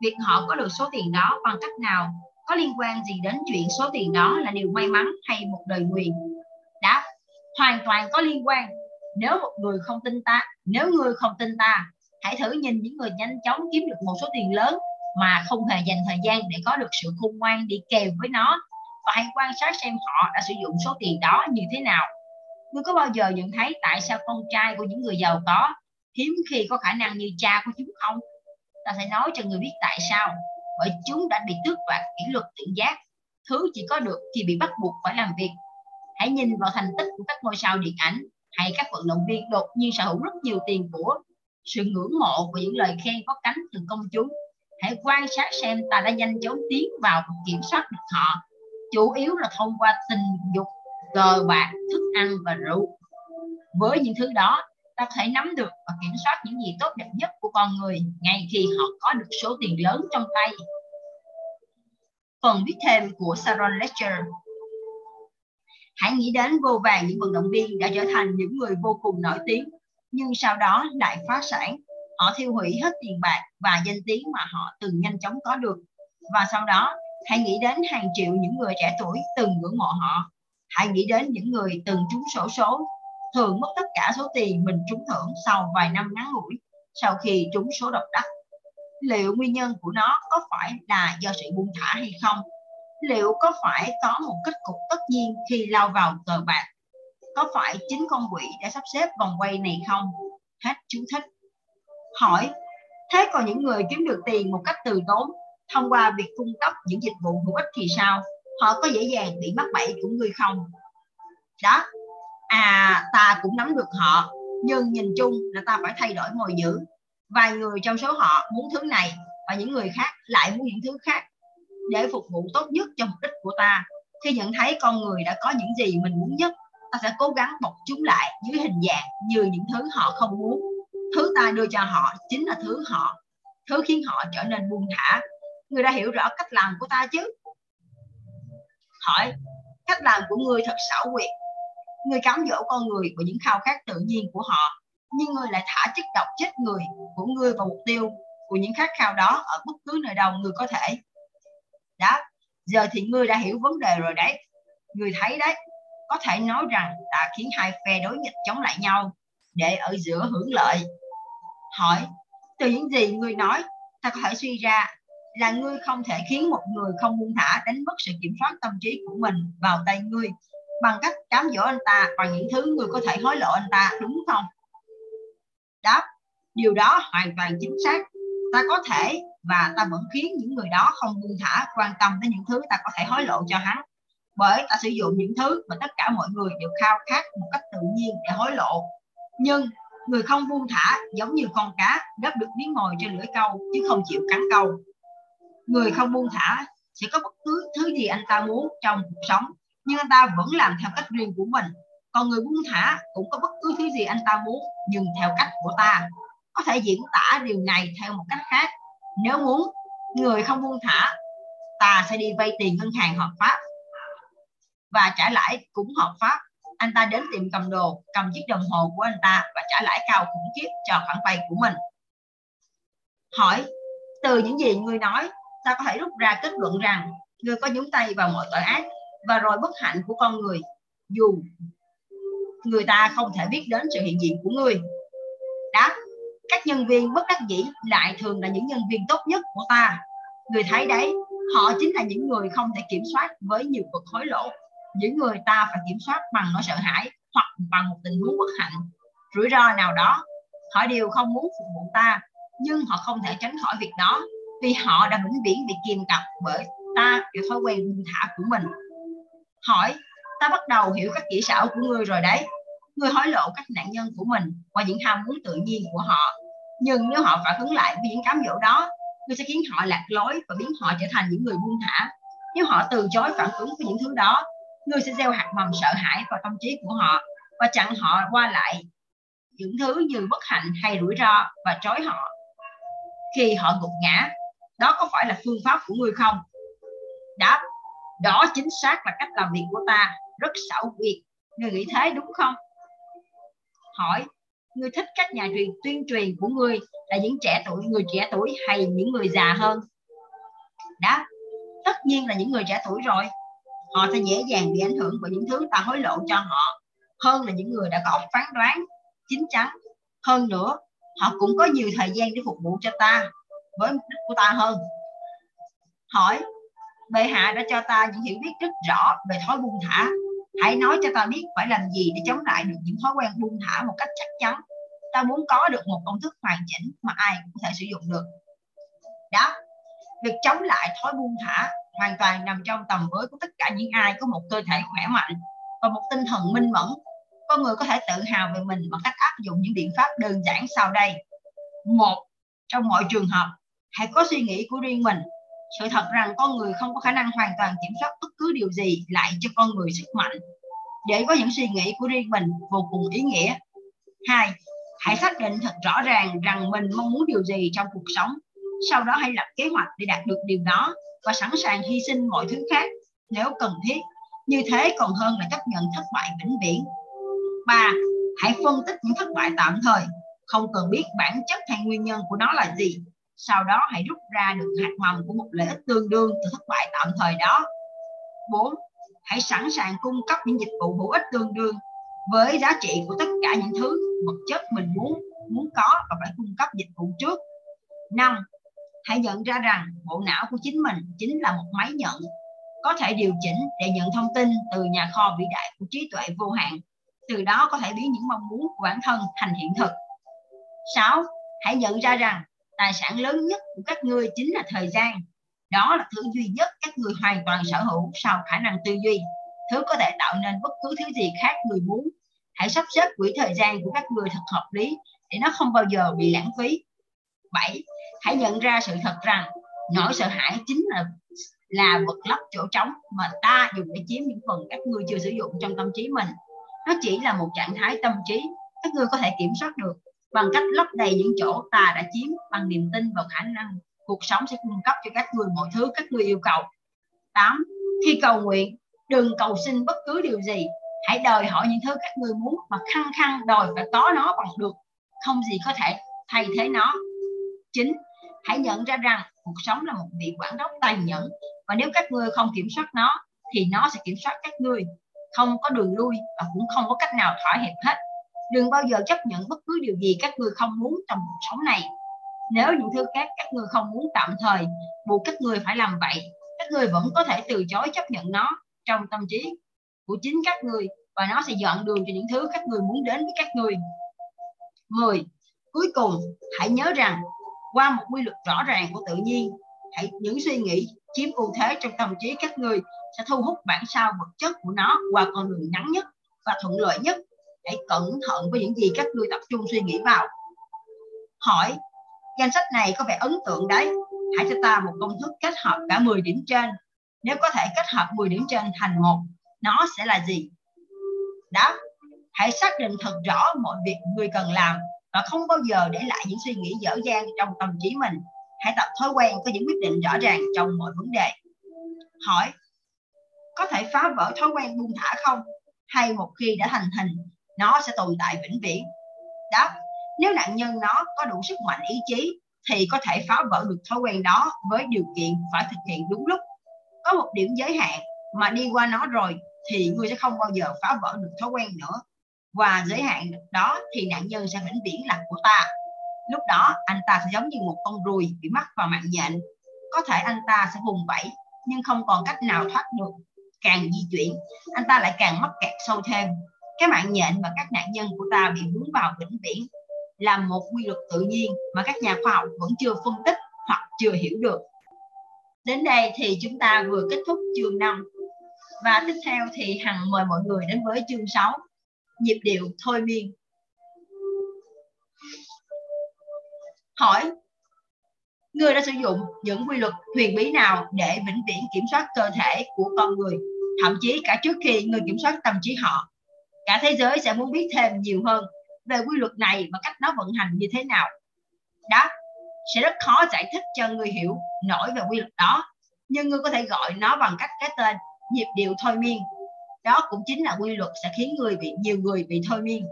việc họ có được số tiền đó bằng cách nào? Có liên quan gì đến chuyện số tiền đó là điều may mắn hay một đời nguyền? Đáp, hoàn toàn có liên quan. Nếu một người không tin ta, nếu người không tin ta, hãy thử nhìn những người nhanh chóng kiếm được một số tiền lớn mà không hề dành thời gian để có được sự khôn ngoan đi kèm với nó. Và hãy quan sát xem họ đã sử dụng số tiền đó như thế nào. Ngươi có bao giờ nhận thấy tại sao con trai của những người giàu có hiếm khi có khả năng như cha của chúng không? Ta sẽ nói cho người biết tại sao. Bởi chúng đã bị tước đoạt kỷ luật tự giác. Thứ chỉ có được khi bị bắt buộc phải làm việc. Hãy nhìn vào thành tích của các ngôi sao điện ảnh hay các vận động viên đột nhiên sở hữu rất nhiều tiền của sự ngưỡng mộ và những lời khen có cánh từ công chúng. Hãy quan sát xem ta đã nhanh chóng tiến vào và kiểm soát được họ. Chủ yếu là thông qua tình dục, cờ bạc, thức ăn và rượu. Với những thứ đó ta có thể nắm được và kiểm soát những gì tốt đẹp nhất của con người ngay khi họ có được số tiền lớn trong tay. Phần viết thêm của Sharon Lecter hãy nghĩ đến vô vàng những vận động viên đã trở thành những người vô cùng nổi tiếng, nhưng sau đó lại phá sản. Họ thiêu hủy hết tiền bạc và danh tiếng mà họ từng nhanh chóng có được. Và sau đó, hãy nghĩ đến hàng triệu những người trẻ tuổi từng ngưỡng mộ họ. Hãy nghĩ đến những người từng trúng sổ số thường mất tất cả số tiền mình trúng thưởng sau vài năm ngắn ngủi sau khi trúng số độc đắc. Liệu nguyên nhân của nó có phải là do sự buông thả hay không? Liệu có phải có một kết cục tất nhiên khi lao vào cờ bạc? Có phải chính con quỷ đã sắp xếp vòng quay này không? Hết chú thích. Hỏi, thế còn những người kiếm được tiền một cách từ tốn thông qua việc cung cấp những dịch vụ hữu ích thì sao? Họ có dễ dàng bị mắc bẫy của người không? Đó à ta cũng nắm được họ, nhưng nhìn chung là ta phải thay đổi mồi dữ vài người trong số họ muốn thứ này, và những người khác lại muốn những thứ khác để phục vụ tốt nhất cho mục đích của ta. Khi nhận thấy con người đã có những gì mình muốn nhất, ta sẽ cố gắng bọc chúng lại dưới hình dạng như những thứ họ không muốn. Thứ ta đưa cho họ chính là thứ họ, thứ khiến họ trở nên buông thả. Người đã hiểu rõ cách làm của ta chứ? Hỏi, cách làm của người thật xảo quyệt người cám dỗ con người bởi những khao khát tự nhiên của họ. Nhưng người lại thả chất độc chết người, của người vào mục tiêu của những khát khao đó ở bất cứ nơi đâu người có thể. Đó, giờ thì ngươi đã hiểu vấn đề rồi đấy. Người thấy đấy, có thể nói rằng đã khiến hai phe đối nghịch chống lại nhau để ở giữa hưởng lợi. Hỏi, từ những gì ngươi nói, ta có thể suy ra là ngươi không thể khiến một người không buông thả đánh mất sự kiểm soát tâm trí của mình vào tay ngươi bằng cách cám dỗ anh ta bằng những thứ người có thể hối lộ anh ta, đúng không? Đáp, điều đó hoàn toàn chính xác. Ta có thể và ta vẫn khiến những người đó không buông thả, quan tâm đến những thứ ta có thể hối lộ cho hắn. Bởi ta sử dụng những thứ mà tất cả mọi người đều khao khát một cách tự nhiên để hối lộ. Nhưng người không buông thả giống như con cá gấp được miếng mồi trên lưỡi câu, chứ không chịu cắn câu. Người không buông thả sẽ có bất cứ thứ gì anh ta muốn trong cuộc sống nhưng anh ta vẫn làm theo cách riêng của mình. Còn người buông thả cũng có bất cứ thứ gì anh ta muốn, nhưng theo cách của ta. Có thể diễn tả điều này theo một cách khác. Nếu muốn người không buông thả, ta sẽ đi vay tiền ngân hàng hợp pháp. Và trả lãi cũng hợp pháp. Anh ta đến tiệm cầm đồ, cầm chiếc đồng hồ của anh ta và trả lãi cao khủng khiếp cho khoản vay của mình. Hỏi, từ những gì người nói, ta có thể rút ra kết luận rằng người có nhúng tay vào mọi tội ác và rồi bất hạnh của con người, dù người ta không thể biết đến sự hiện diện của người. Đó, các nhân viên bất đắc dĩ lại thường là những nhân viên tốt nhất của ta. Người thấy đấy, họ chính là những người không thể kiểm soát với nhiều vật hối lộ. Những người ta phải kiểm soát bằng nỗi sợ hãi hoặc bằng một tình huống bất hạnh. Rủi ro nào đó, họ đều không muốn phục vụ ta, nhưng họ không thể tránh khỏi việc đó, vì họ đã vĩnh viễn bị kìm cặp bởi ta, kiểu thói quen buông thả của mình hỏi, ta bắt đầu hiểu các kỹ xảo của ngươi rồi đấy. Ngươi hối lộ các nạn nhân của mình qua những ham muốn tự nhiên của họ. Nhưng nếu họ phản ứng lại với những cám dỗ đó, ngươi sẽ khiến họ lạc lối và biến họ trở thành những người buông thả. Nếu họ từ chối phản ứng với những thứ đó, ngươi sẽ gieo hạt mầm sợ hãi vào tâm trí của họ và chặn họ qua lại những thứ như bất hạnh hay rủi ro và trói họ. Khi họ gục ngã, đó có phải là phương pháp của ngươi không? Đáp đó chính xác là cách làm việc của ta. Rất xảo quyệt. Người nghĩ thế đúng không? Hỏi người thích các nhà truyền, tuyên truyền của người là những trẻ tuổi, người trẻ tuổi hay những người già hơn? Đáp tất nhiên là những người trẻ tuổi rồi. Họ sẽ dễ dàng bị ảnh hưởng bởi những thứ ta hối lộ cho họ hơn là những người đã có phán đoán chính chắn. Hơn nữa, họ cũng có nhiều thời gian để phục vụ cho ta, với mục đích của ta hơn. Hỏi bệ hạ đã cho ta những hiểu biết rất rõ về thói buông thả. Hãy nói cho ta biết phải làm gì để chống lại được những thói quen buông thả một cách chắc chắn. Ta muốn có được một công thức hoàn chỉnh mà ai cũng có thể sử dụng được. Đó, việc chống lại thói buông thả hoàn toàn nằm trong tầm với của tất cả những ai có một cơ thể khỏe mạnh và một tinh thần minh mẫn. Con người có thể tự hào về mình bằng cách áp dụng những biện pháp đơn giản sau đây. Một, trong mọi trường hợp, hãy có suy nghĩ của riêng mình sự thật rằng con người không có khả năng hoàn toàn kiểm soát bất cứ điều gì lại cho con người sức mạnh. Để có những suy nghĩ của riêng mình vô cùng ý nghĩa. Hai, hãy xác định thật rõ ràng rằng mình mong muốn điều gì trong cuộc sống. Sau đó hãy lập kế hoạch để đạt được điều đó và sẵn sàng hy sinh mọi thứ khác nếu cần thiết. Như thế còn hơn là chấp nhận thất bại vĩnh viễn. Ba, hãy phân tích những thất bại tạm thời. Không cần biết bản chất hay nguyên nhân của nó là gì sau đó hãy rút ra được hạt mầm của một lợi ích tương đương từ thất bại tạm thời đó 4. Hãy sẵn sàng cung cấp những dịch vụ hữu ích tương đương với giá trị của tất cả những thứ vật chất mình muốn muốn có và phải cung cấp dịch vụ trước. 5. Hãy nhận ra rằng bộ não của chính mình chính là một máy nhận, có thể điều chỉnh để nhận thông tin từ nhà kho vĩ đại của trí tuệ vô hạn. Từ đó có thể biến những mong muốn của bản thân thành hiện thực. 6. Hãy nhận ra rằng tài sản lớn nhất của các ngươi chính là thời gian. Đó là thứ duy nhất các người hoàn toàn sở hữu sau khả năng tư duy. Thứ có thể tạo nên bất cứ thứ gì khác người muốn. Hãy sắp xếp quỹ thời gian của các người thật hợp lý để nó không bao giờ bị lãng phí. 7. Hãy nhận ra sự thật rằng nỗi sợ hãi chính là là vật lấp chỗ trống mà ta dùng để chiếm những phần các ngươi chưa sử dụng trong tâm trí mình. Nó chỉ là một trạng thái tâm trí. Các ngươi có thể kiểm soát được bằng cách lấp đầy những chỗ ta đã chiếm bằng niềm tin vào khả năng cuộc sống sẽ cung cấp cho các người mọi thứ, các người yêu cầu 8. Khi cầu nguyện, đừng cầu xin bất cứ điều gì hãy đòi hỏi những thứ các người muốn mà khăng khăng đòi phải có nó bằng được không gì có thể thay thế nó 9. Hãy nhận ra rằng cuộc sống là một vị quản đốc tàn nhẫn và nếu các ngươi không kiểm soát nó thì nó sẽ kiểm soát các ngươi không có đường lui và cũng không có cách nào thỏa hiệp hết đừng bao giờ chấp nhận bất cứ điều gì các ngươi không muốn trong cuộc sống này nếu những thứ khác các ngươi không muốn tạm thời buộc các ngươi phải làm vậy các ngươi vẫn có thể từ chối chấp nhận nó trong tâm trí của chính các ngươi và nó sẽ dọn đường cho những thứ các ngươi muốn đến với các ngươi 10. Cuối cùng, hãy nhớ rằng qua một quy luật rõ ràng của tự nhiên, hãy những suy nghĩ chiếm ưu thế trong tâm trí các ngươi sẽ thu hút bản sao vật chất của nó qua con đường ngắn nhất và thuận lợi nhất hãy cẩn thận với những gì các ngươi tập trung suy nghĩ vào. Hỏi, danh sách này có vẻ ấn tượng đấy. Hãy cho ta một công thức kết hợp cả 10 điểm trên. Nếu có thể kết hợp 10 điểm trên thành một, nó sẽ là gì? Đó hãy xác định thật rõ mọi việc người cần làm và không bao giờ để lại những suy nghĩ dở dang trong tâm trí mình. Hãy tập thói quen có những quyết định rõ ràng trong mọi vấn đề. Hỏi, có thể phá vỡ thói quen buông thả không? Hay một khi đã thành hình nó sẽ tồn tại vĩnh viễn. Đó, nếu nạn nhân nó có đủ sức mạnh, ý chí, thì có thể phá vỡ được thói quen đó với điều kiện phải thực hiện đúng lúc. Có một điểm giới hạn mà đi qua nó rồi thì ngươi sẽ không bao giờ phá vỡ được thói quen nữa. Và giới hạn đó thì nạn nhân sẽ vĩnh viễn là của ta. Lúc đó, anh ta sẽ giống như một con ruồi bị mắc vào mạng nhện. Có thể anh ta sẽ vùng vẫy, nhưng không còn cách nào thoát được. Càng di chuyển, anh ta lại càng mắc kẹt sâu thêm cái mạng nhện mà các nạn nhân của ta bị vướng vào vĩnh viễn là một quy luật tự nhiên mà các nhà khoa học vẫn chưa phân tích hoặc chưa hiểu được. Đến đây thì chúng ta vừa kết thúc chương 5 và tiếp theo thì Hằng mời mọi người đến với chương 6 nhịp điệu thôi miên. Hỏi Người đã sử dụng những quy luật huyền bí nào để vĩnh viễn kiểm soát cơ thể của con người, thậm chí cả trước khi người kiểm soát tâm trí họ cả thế giới sẽ muốn biết thêm nhiều hơn về quy luật này và cách nó vận hành như thế nào. Đó, sẽ rất khó giải thích cho người hiểu nổi về quy luật đó, nhưng ngươi có thể gọi nó bằng cách cái tên nhịp điệu thôi miên. Đó cũng chính là quy luật sẽ khiến người bị, nhiều người bị thôi miên.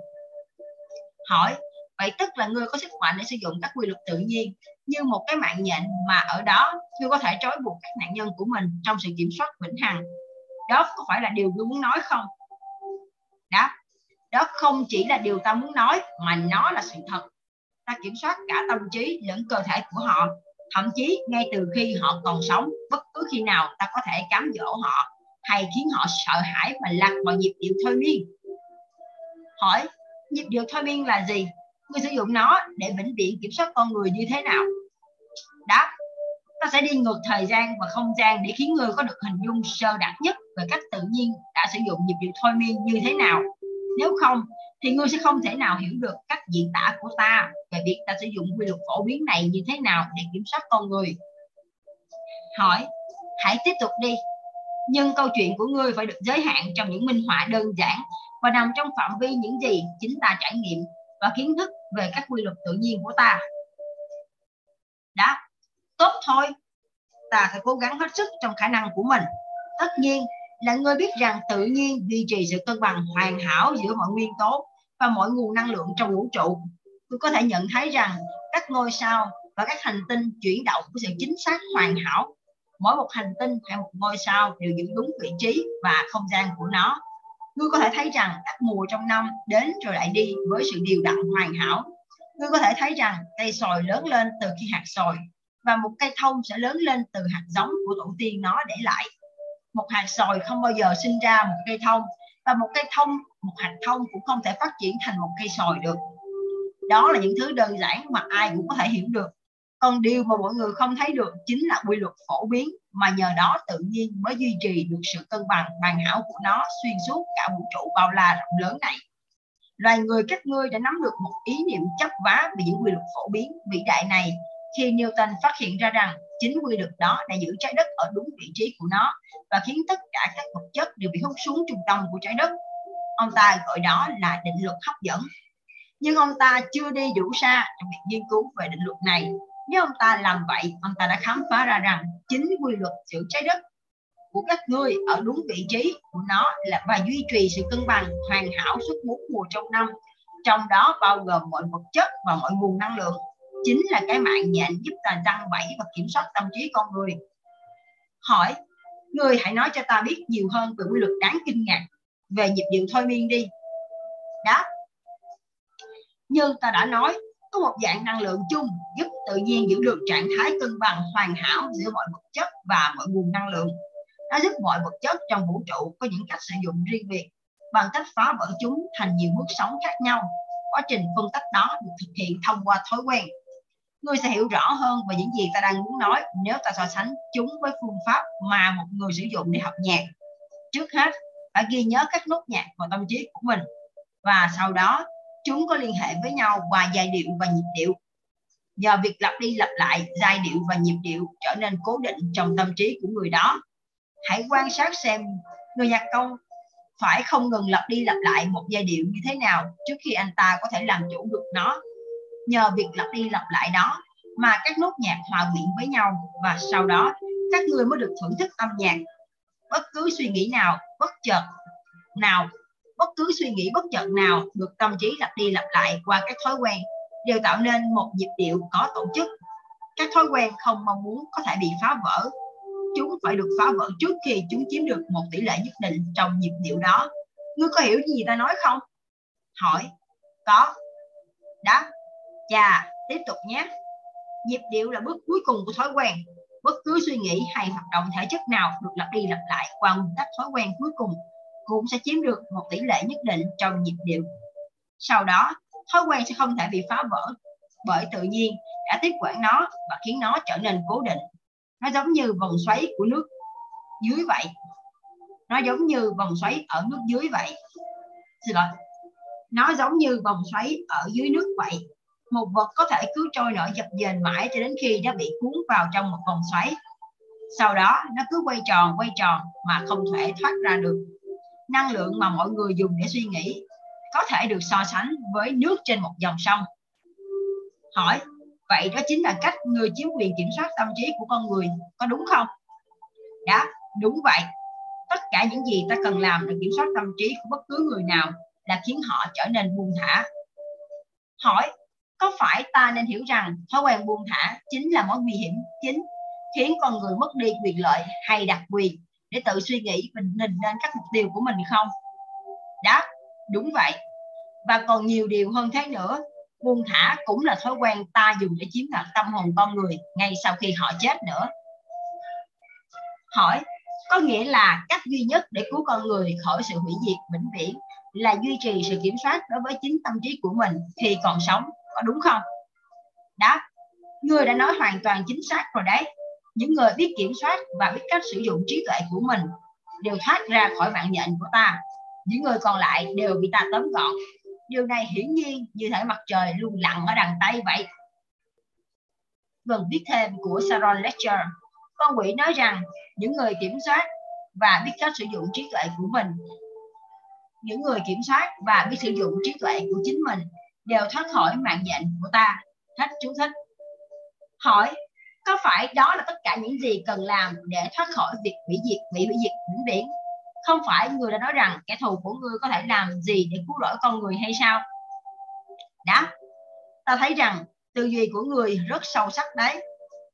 Hỏi, vậy tức là ngươi có sức mạnh để sử dụng các quy luật tự nhiên như một cái mạng nhện mà ở đó ngươi có thể trói buộc các nạn nhân của mình trong sự kiểm soát vĩnh hằng? Đó có phải là điều ngươi muốn nói không? Đó. Đó không chỉ là điều ta muốn nói, mà nó là sự thật. Ta kiểm soát cả tâm trí lẫn cơ thể của họ. Thậm chí ngay từ khi họ còn sống, bất cứ khi nào ta có thể cám dỗ họ hay khiến họ sợ hãi và lạc vào nhịp điệu thôi miên. Hỏi, nhịp điệu thôi miên là gì? Người sử dụng nó để vĩnh viễn kiểm soát con người như thế nào? Đáp nó sẽ đi ngược thời gian và không gian để khiến người có được hình dung sơ đẳng nhất về cách tự nhiên đã sử dụng nhịp điệu thôi miên như thế nào. Nếu không, thì ngươi sẽ không thể nào hiểu được cách diễn tả của ta về việc ta sử dụng quy luật phổ biến này như thế nào để kiểm soát con người. Hỏi, hãy tiếp tục đi. Nhưng câu chuyện của ngươi phải được giới hạn trong những minh họa đơn giản và nằm trong phạm vi những gì chính ta trải nghiệm và kiến thức về các quy luật tự nhiên của ta thôi. Ta phải cố gắng hết sức trong khả năng của mình. Tất nhiên là ngươi biết rằng tự nhiên duy trì sự cân bằng hoàn hảo giữa mọi nguyên tố và mọi nguồn năng lượng trong vũ trụ. Tôi có thể nhận thấy rằng các ngôi sao và các hành tinh chuyển động của sự chính xác hoàn hảo. Mỗi một hành tinh hay một ngôi sao đều giữ đúng vị trí và không gian của nó. Ngươi có thể thấy rằng các mùa trong năm đến rồi lại đi với sự điều đặn hoàn hảo. Ngươi có thể thấy rằng cây sồi lớn lên từ khi hạt sồi và một cây thông sẽ lớn lên từ hạt giống của tổ tiên nó để lại. Một hạt sồi không bao giờ sinh ra một cây thông, và một cây thông, một hạt thông cũng không thể phát triển thành một cây sồi được. Đó là những thứ đơn giản mà ai cũng có thể hiểu được. Còn điều mà mọi người không thấy được chính là quy luật phổ biến mà nhờ đó tự nhiên mới duy trì được sự cân bằng, hoàn hảo của nó xuyên suốt cả vũ trụ bao la rộng lớn này. Loài người các ngươi đã nắm được một ý niệm chấp vá về những quy luật phổ biến vĩ đại này khi Newton phát hiện ra rằng chính quy luật đó đã giữ trái đất ở đúng vị trí của nó và khiến tất cả các vật chất đều bị hút xuống trung tâm của trái đất. Ông ta gọi đó là định luật hấp dẫn. Nhưng ông ta chưa đi đủ xa trong việc nghiên cứu về định luật này. Nếu ông ta làm vậy, ông ta đã khám phá ra rằng chính quy luật giữ trái đất của các ngươi ở đúng vị trí của nó là và duy trì sự cân bằng hoàn hảo suốt bốn mùa trong năm trong đó bao gồm mọi vật chất và mọi nguồn năng lượng chính là cái mạng nhện giúp ta răng bẫy và kiểm soát tâm trí con người. Hỏi người hãy nói cho ta biết nhiều hơn về quy luật đáng kinh ngạc về nhịp điệu thôi miên đi. Đáp như ta đã nói, có một dạng năng lượng chung giúp tự nhiên giữ được trạng thái cân bằng hoàn hảo giữa mọi vật chất và mọi nguồn năng lượng. Nó giúp mọi vật chất trong vũ trụ có những cách sử dụng riêng biệt bằng cách phá vỡ chúng thành nhiều mức sống khác nhau. Quá trình phân tách đó được thực hiện thông qua thói quen ngươi sẽ hiểu rõ hơn về những gì ta đang muốn nói nếu ta so sánh chúng với phương pháp mà một người sử dụng để học nhạc. Trước hết, phải ghi nhớ các nốt nhạc vào tâm trí của mình và sau đó chúng có liên hệ với nhau qua giai điệu và nhịp điệu. Nhờ việc lặp đi lặp lại giai điệu và nhịp điệu trở nên cố định trong tâm trí của người đó. Hãy quan sát xem người nhạc công phải không ngừng lặp đi lặp lại một giai điệu như thế nào trước khi anh ta có thể làm chủ được nó nhờ việc lặp đi lặp lại đó mà các nốt nhạc hòa quyện với nhau và sau đó các người mới được thưởng thức âm nhạc. Bất cứ suy nghĩ nào, bất chợt nào, bất cứ suy nghĩ bất chợt nào được tâm trí lặp đi lặp lại qua các thói quen đều tạo nên một nhịp điệu có tổ chức. Các thói quen không mong muốn có thể bị phá vỡ. Chúng phải được phá vỡ trước khi chúng chiếm được một tỷ lệ nhất định trong nhịp điệu đó. Ngươi có hiểu gì ta nói không? Hỏi, có. Đáp và tiếp tục nhé. Nhịp điệu là bước cuối cùng của thói quen. Bất cứ suy nghĩ hay hoạt động thể chất nào được lặp đi lặp lại qua nguyên tắc thói quen cuối cùng cũng sẽ chiếm được một tỷ lệ nhất định trong nhịp điệu. Sau đó, thói quen sẽ không thể bị phá vỡ bởi tự nhiên đã tiếp quản nó và khiến nó trở nên cố định. Nó giống như vòng xoáy của nước dưới vậy. Nó giống như vòng xoáy ở nước dưới vậy. Xin lỗi. Nó giống như vòng xoáy ở dưới nước vậy một vật có thể cứ trôi nổi dập dềnh mãi cho đến khi nó bị cuốn vào trong một vòng xoáy sau đó nó cứ quay tròn quay tròn mà không thể thoát ra được năng lượng mà mọi người dùng để suy nghĩ có thể được so sánh với nước trên một dòng sông hỏi vậy đó chính là cách người chiếm quyền kiểm soát tâm trí của con người có đúng không Đáp, đúng vậy. Tất cả những gì ta cần làm để kiểm soát tâm trí của bất cứ người nào là khiến họ trở nên buông thả. Hỏi, có phải ta nên hiểu rằng thói quen buông thả chính là mối nguy hiểm chính khiến con người mất đi quyền lợi hay đặc quyền để tự suy nghĩ mình định nên các mục tiêu của mình không? Đáp, đúng vậy. Và còn nhiều điều hơn thế nữa. Buông thả cũng là thói quen ta dùng để chiếm đoạt tâm hồn con người ngay sau khi họ chết nữa. Hỏi, có nghĩa là cách duy nhất để cứu con người khỏi sự hủy diệt vĩnh viễn là duy trì sự kiểm soát đối với chính tâm trí của mình khi còn sống, có đúng không? đó. Người đã nói hoàn toàn chính xác rồi đấy. Những người biết kiểm soát và biết cách sử dụng trí tuệ của mình đều thoát ra khỏi mạng nhện của ta. Những người còn lại đều bị ta tóm gọn. Điều này hiển nhiên như thể mặt trời luôn lặn ở đằng tây vậy. Phần viết thêm của Sharon Lecter con quỷ nói rằng những người kiểm soát và biết cách sử dụng trí tuệ của mình. Những người kiểm soát và biết sử dụng trí tuệ của chính mình đều thoát khỏi mạng nhện của ta. Hết chú thích hỏi, có phải đó là tất cả những gì cần làm để thoát khỏi việc hủy diệt, bị hủy diệt vĩnh viễn? Không phải người đã nói rằng kẻ thù của ngươi có thể làm gì để cứu rỗi con người hay sao? Đáp, ta thấy rằng tư duy của người rất sâu sắc đấy.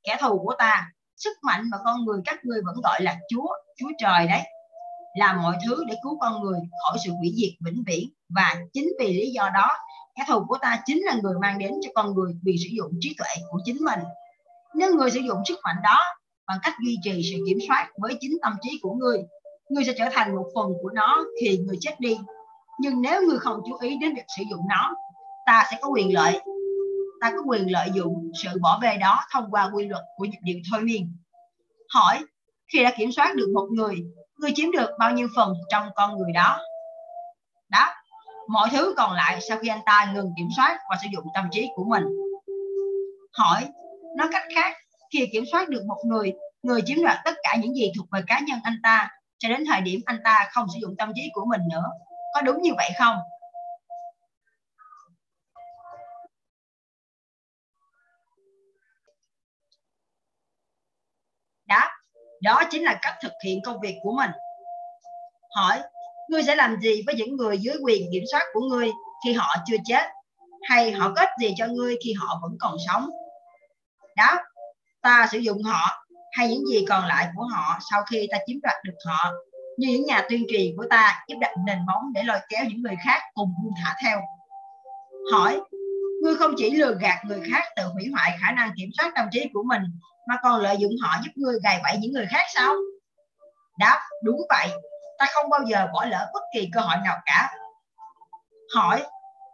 Kẻ thù của ta, sức mạnh mà con người các ngươi vẫn gọi là chúa chúa trời đấy làm mọi thứ để cứu con người khỏi sự hủy diệt vĩnh viễn. Và chính vì lý do đó kẻ thù của ta chính là người mang đến cho con người bị sử dụng trí tuệ của chính mình. Nếu người sử dụng sức mạnh đó bằng cách duy trì sự kiểm soát với chính tâm trí của người người sẽ trở thành một phần của nó khi người chết đi. Nhưng nếu người không chú ý đến việc sử dụng nó, ta sẽ có quyền lợi. Ta có quyền lợi dụng sự bỏ bê đó thông qua quy luật của nhịp điệu thôi miên. Hỏi, khi đã kiểm soát được một người người chiếm được bao nhiêu phần trong con người đó? Đáp mọi thứ còn lại sau khi anh ta ngừng kiểm soát và sử dụng tâm trí của mình. Hỏi nói cách khác khi kiểm soát được một người người chiếm đoạt tất cả những gì thuộc về cá nhân anh ta cho đến thời điểm anh ta không sử dụng tâm trí của mình nữa có đúng như vậy không? Đáp, đó chính là cách thực hiện công việc của mình. Hỏi ngươi sẽ làm gì với những người dưới quyền kiểm soát của ngươi khi họ chưa chết? Hay họ có ích gì cho ngươi khi họ vẫn còn sống? Đó, ta sử dụng họ hay những gì còn lại của họ sau khi ta chiếm đoạt được họ. Như những nhà tuyên truyền của ta giúp đặt nền móng để lôi kéo những người khác cùng buông thả theo. Hỏi, ngươi không chỉ lừa gạt người khác tự hủy hoại khả năng kiểm soát tâm trí của mình, mà còn lợi dụng họ giúp ngươi gài bẫy những người khác sao? Đáp, đúng vậy ta không bao giờ bỏ lỡ bất kỳ cơ hội nào cả. Hỏi,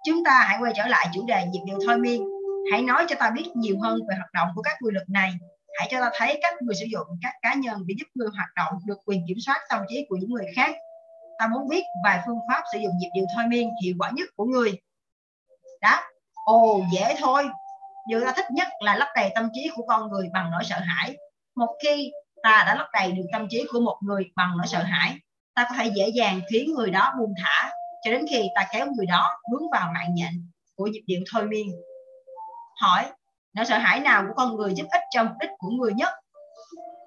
chúng ta hãy quay trở lại chủ đề nhịp điệu thôi miên. Hãy nói cho ta biết nhiều hơn về hoạt động của các quy luật này. Hãy cho ta thấy cách người sử dụng, các cá nhân để giúp người hoạt động được quyền kiểm soát tâm trí của những người khác. Ta muốn biết vài phương pháp sử dụng nhịp điệu thôi miên hiệu quả nhất của người. Đó ồ, dễ thôi. Điều ta thích nhất là lấp đầy tâm trí của con người bằng nỗi sợ hãi. Một khi ta đã lấp đầy được tâm trí của một người bằng nỗi sợ hãi ta có thể dễ dàng khiến người đó buông thả, cho đến khi ta kéo người đó hướng vào mạng nhện của nhịp điệu thôi miên. Hỏi, nỗi sợ hãi nào của con người giúp ích cho mục đích của người nhất?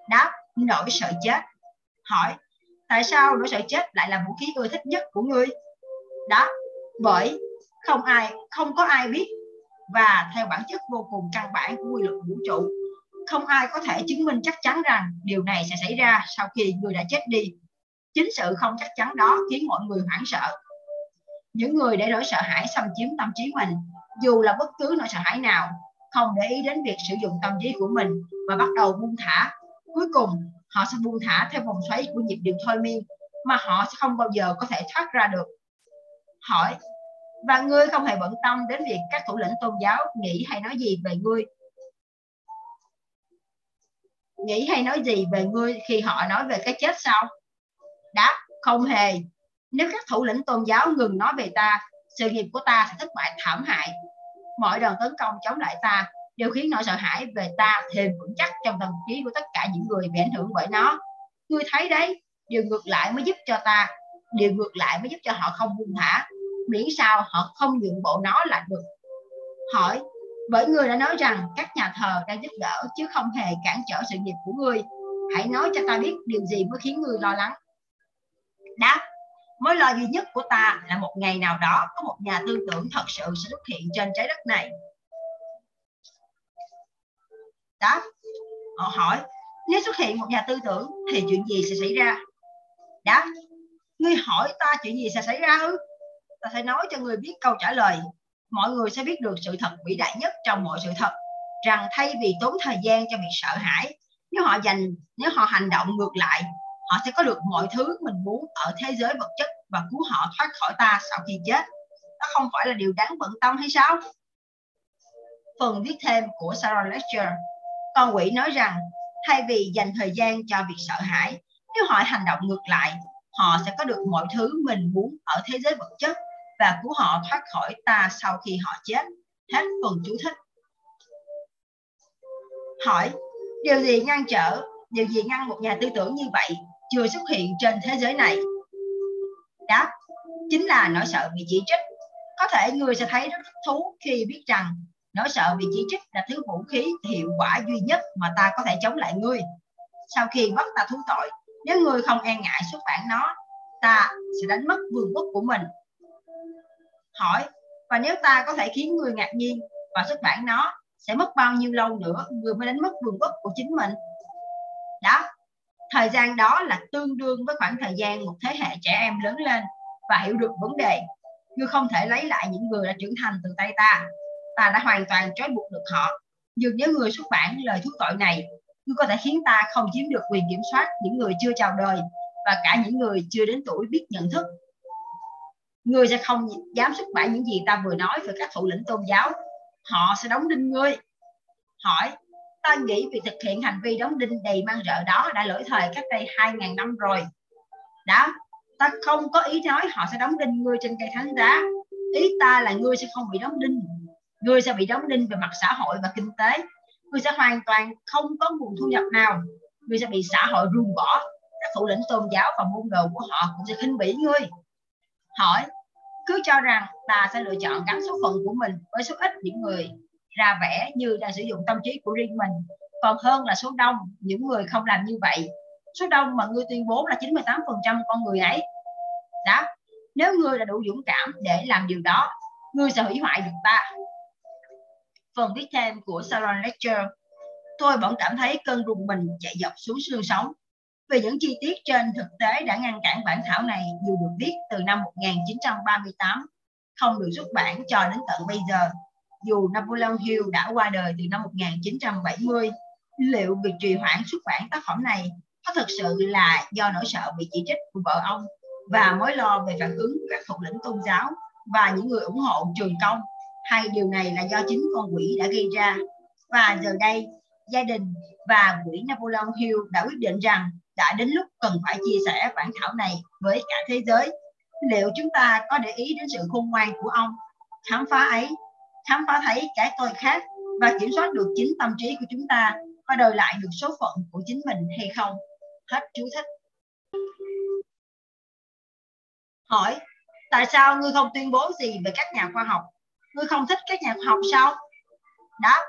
Đáp nỗi sợ chết. Hỏi, tại sao nỗi sợ chết lại là vũ khí ưa thích nhất của người? Đáp: bởi không ai, không có ai biết và theo bản chất vô cùng căn bản của quy luật vũ trụ. Không ai có thể chứng minh chắc chắn rằng điều này sẽ xảy ra sau khi người đã chết đi chính sự không chắc chắn đó khiến mọi người hoảng sợ. Những người để nỗi sợ hãi xâm chiếm tâm trí mình, dù là bất cứ nỗi sợ hãi nào, không để ý đến việc sử dụng tâm trí của mình và bắt đầu buông thả. Cuối cùng, họ sẽ buông thả theo vòng xoáy của nhịp điệu thôi miên mà họ sẽ không bao giờ có thể thoát ra được. Hỏi, và ngươi không hề bận tâm đến việc các thủ lĩnh tôn giáo nghĩ hay nói gì về ngươi? Nghĩ hay nói gì về ngươi khi họ nói về cái chết sao? Đáp, không hề. Nếu các thủ lĩnh tôn giáo ngừng nói về ta, sự nghiệp của ta sẽ thất bại thảm hại. Mọi đòn tấn công chống lại ta đều khiến nỗi sợ hãi về ta thêm vững chắc trong tâm trí của tất cả những người bị ảnh hưởng bởi nó. Ngươi thấy đấy, điều ngược lại mới giúp cho ta, điều ngược lại mới giúp cho họ không buông thả, miễn sao họ không nhượng bộ nó là được. Hỏi, bởi người đã nói rằng các nhà thờ đang giúp đỡ chứ không hề cản trở sự nghiệp của ngươi, hãy nói cho ta biết điều gì mới khiến ngươi lo lắng đáp mối lo duy nhất của ta là một ngày nào đó có một nhà tư tưởng thật sự sẽ xuất hiện trên trái đất này. Đáp, họ hỏi, nếu xuất hiện một nhà tư tưởng thì chuyện gì sẽ xảy ra? Đáp, ngươi hỏi ta chuyện gì sẽ xảy ra ư? Ta sẽ nói cho người biết câu trả lời. Mọi người sẽ biết được sự thật vĩ đại nhất trong mọi sự thật, rằng thay vì tốn thời gian cho việc sợ hãi, nếu họ dành, nếu họ hành động ngược lại họ sẽ có được mọi thứ mình muốn ở thế giới vật chất và cứu họ thoát khỏi ta sau khi chết. Đó không phải là điều đáng bận tâm hay sao? Phần viết thêm của Sarah Lecture con quỷ nói rằng, thay vì dành thời gian cho việc sợ hãi, nếu họ hành động ngược lại, họ sẽ có được mọi thứ mình muốn ở thế giới vật chất và cứu họ thoát khỏi ta sau khi họ chết. Hết phần chú thích. Hỏi, điều gì ngăn trở, điều gì ngăn một nhà tư tưởng như vậy? Chưa xuất hiện trên thế giới này. Đáp chính là nỗi sợ bị chỉ trích. Có thể người sẽ thấy rất thích thú khi biết rằng nỗi sợ bị chỉ trích là thứ vũ khí hiệu quả duy nhất mà ta có thể chống lại ngươi. Sau khi bắt ta thú tội, nếu ngươi không e ngại xuất bản nó, ta sẽ đánh mất vương quốc của mình. Hỏi, và nếu ta có thể khiến người ngạc nhiên và xuất bản nó, sẽ mất bao nhiêu lâu nữa người mới đánh mất vương quốc của chính mình? Thời gian đó là tương đương với khoảng thời gian một thế hệ trẻ em lớn lên và hiểu được vấn đề. Ngươi không thể lấy lại những người đã trưởng thành từ tay ta ta đã hoàn toàn trói buộc được họ. Nhưng nếu người xuất bản lời thú tội này ngươi có thể khiến ta không chiếm được quyền kiểm soát những người chưa chào đời và cả những người chưa đến tuổi biết nhận thức. Ngươi sẽ không dám xuất bản những gì ta vừa nói về các thủ lĩnh tôn giáo. Họ sẽ đóng đinh ngươi. Hỏi ta nghĩ việc thực hiện hành vi đóng đinh đầy mang rợ đó đã lỗi thời cách đây 2.000 năm rồi. Đó ta không có ý nói họ sẽ đóng đinh ngươi trên cây thánh giá ý ta là ngươi sẽ không bị đóng đinh. Ngươi sẽ bị đóng đinh về mặt xã hội và kinh tế. Ngươi sẽ hoàn toàn không có nguồn thu nhập nào. Ngươi sẽ bị xã hội ruồng bỏ. Các thủ lĩnh tôn giáo và môn đồ của họ cũng sẽ khinh bỉ ngươi. Hỏi, cứ cho rằng ta sẽ lựa chọn gắn số phận của mình với số ít những người ra vẻ như đang sử dụng tâm trí của riêng mình. Còn hơn là số đông, những người không làm như vậy. Số đông mà ngươi tuyên bố là 98% con người ấy. Đó, nếu ngươi đã đủ dũng cảm để làm điều đó, ngươi sẽ hủy hoại được ta. Phần viết thêm của Salon Lecture, tôi vẫn cảm thấy cơn rùng mình chạy dọc xuống xương sống. Vì những chi tiết trên thực tế đã ngăn cản bản thảo này dù được viết từ năm 1938 không được xuất bản cho đến tận bây giờ dù Napoleon Hill đã qua đời từ năm 1970 liệu việc trì hoãn xuất bản tác phẩm này có thực sự là do nỗi sợ bị chỉ trích của vợ ông và mối lo về phản ứng của các thủ lĩnh tôn giáo và những người ủng hộ trường công, hay điều này là do chính con quỷ đã gây ra? Và giờ đây, gia đình và quỹ Napoleon Hill đã quyết định rằng đã đến lúc cần phải chia sẻ bản thảo này với cả thế giới. Liệu chúng ta có để ý đến sự khôn ngoan của ông, khám phá ấy khám phá thấy cái tôi khác và kiểm soát được chính tâm trí của chúng ta và đòi lại được số phận của chính mình hay không? Hết chú thích. Hỏi, tại sao ngươi không tuyên bố gì về các nhà khoa học? Ngươi không thích các nhà khoa học sao? Đáp,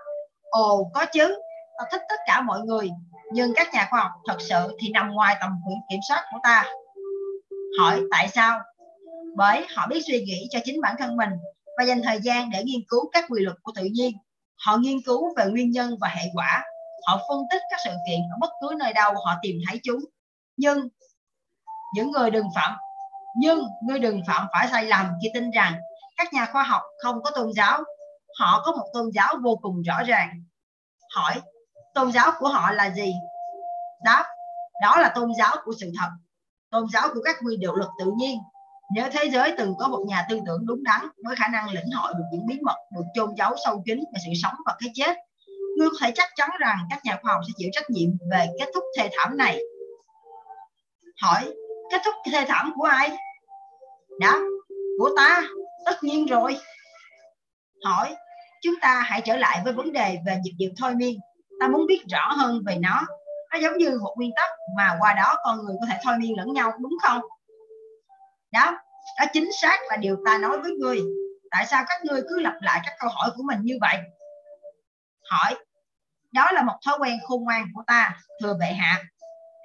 ồ, có chứ. Ta thích tất cả mọi người, nhưng các nhà khoa học thật sự thì nằm ngoài tầm quyền kiểm soát của ta. Hỏi, tại sao? Bởi họ biết suy nghĩ cho chính bản thân mình và dành thời gian để nghiên cứu các quy luật của tự nhiên. Họ nghiên cứu về nguyên nhân và hệ quả. Họ phân tích các sự kiện ở bất cứ nơi đâu họ tìm thấy chúng. Nhưng, những người đừng phạm, nhưng ngươi đừng phạm phải sai lầm khi tin rằng các nhà khoa học không có tôn giáo. Họ có một tôn giáo vô cùng rõ ràng. Hỏi, tôn giáo của họ là gì? Đáp, đó là tôn giáo của sự thật. Tôn giáo của các quy điều luật tự nhiên nếu thế giới từng có một nhà tư tưởng đúng đắn, với khả năng lĩnh hội được những bí mật được chôn giấu sâu kín về sự sống và cái chết. Ngươi có thể chắc chắn rằng các nhà khoa học sẽ chịu trách nhiệm về kết thúc thê thảm này. Hỏi, kết thúc thê thảm của ai? Đó của ta, tất nhiên rồi. Hỏi, chúng ta hãy trở lại với vấn đề về nhịp điệu thôi miên. Ta muốn biết rõ hơn về nó. Nó giống như một nguyên tắc mà qua đó con người có thể thôi miên lẫn nhau, đúng không? Đó. Đó chính xác là điều ta nói với ngươi. Tại sao các ngươi cứ lặp lại các câu hỏi của mình như vậy? Hỏi. Đó là một thói quen khôn ngoan của ta thưa bệ hạ,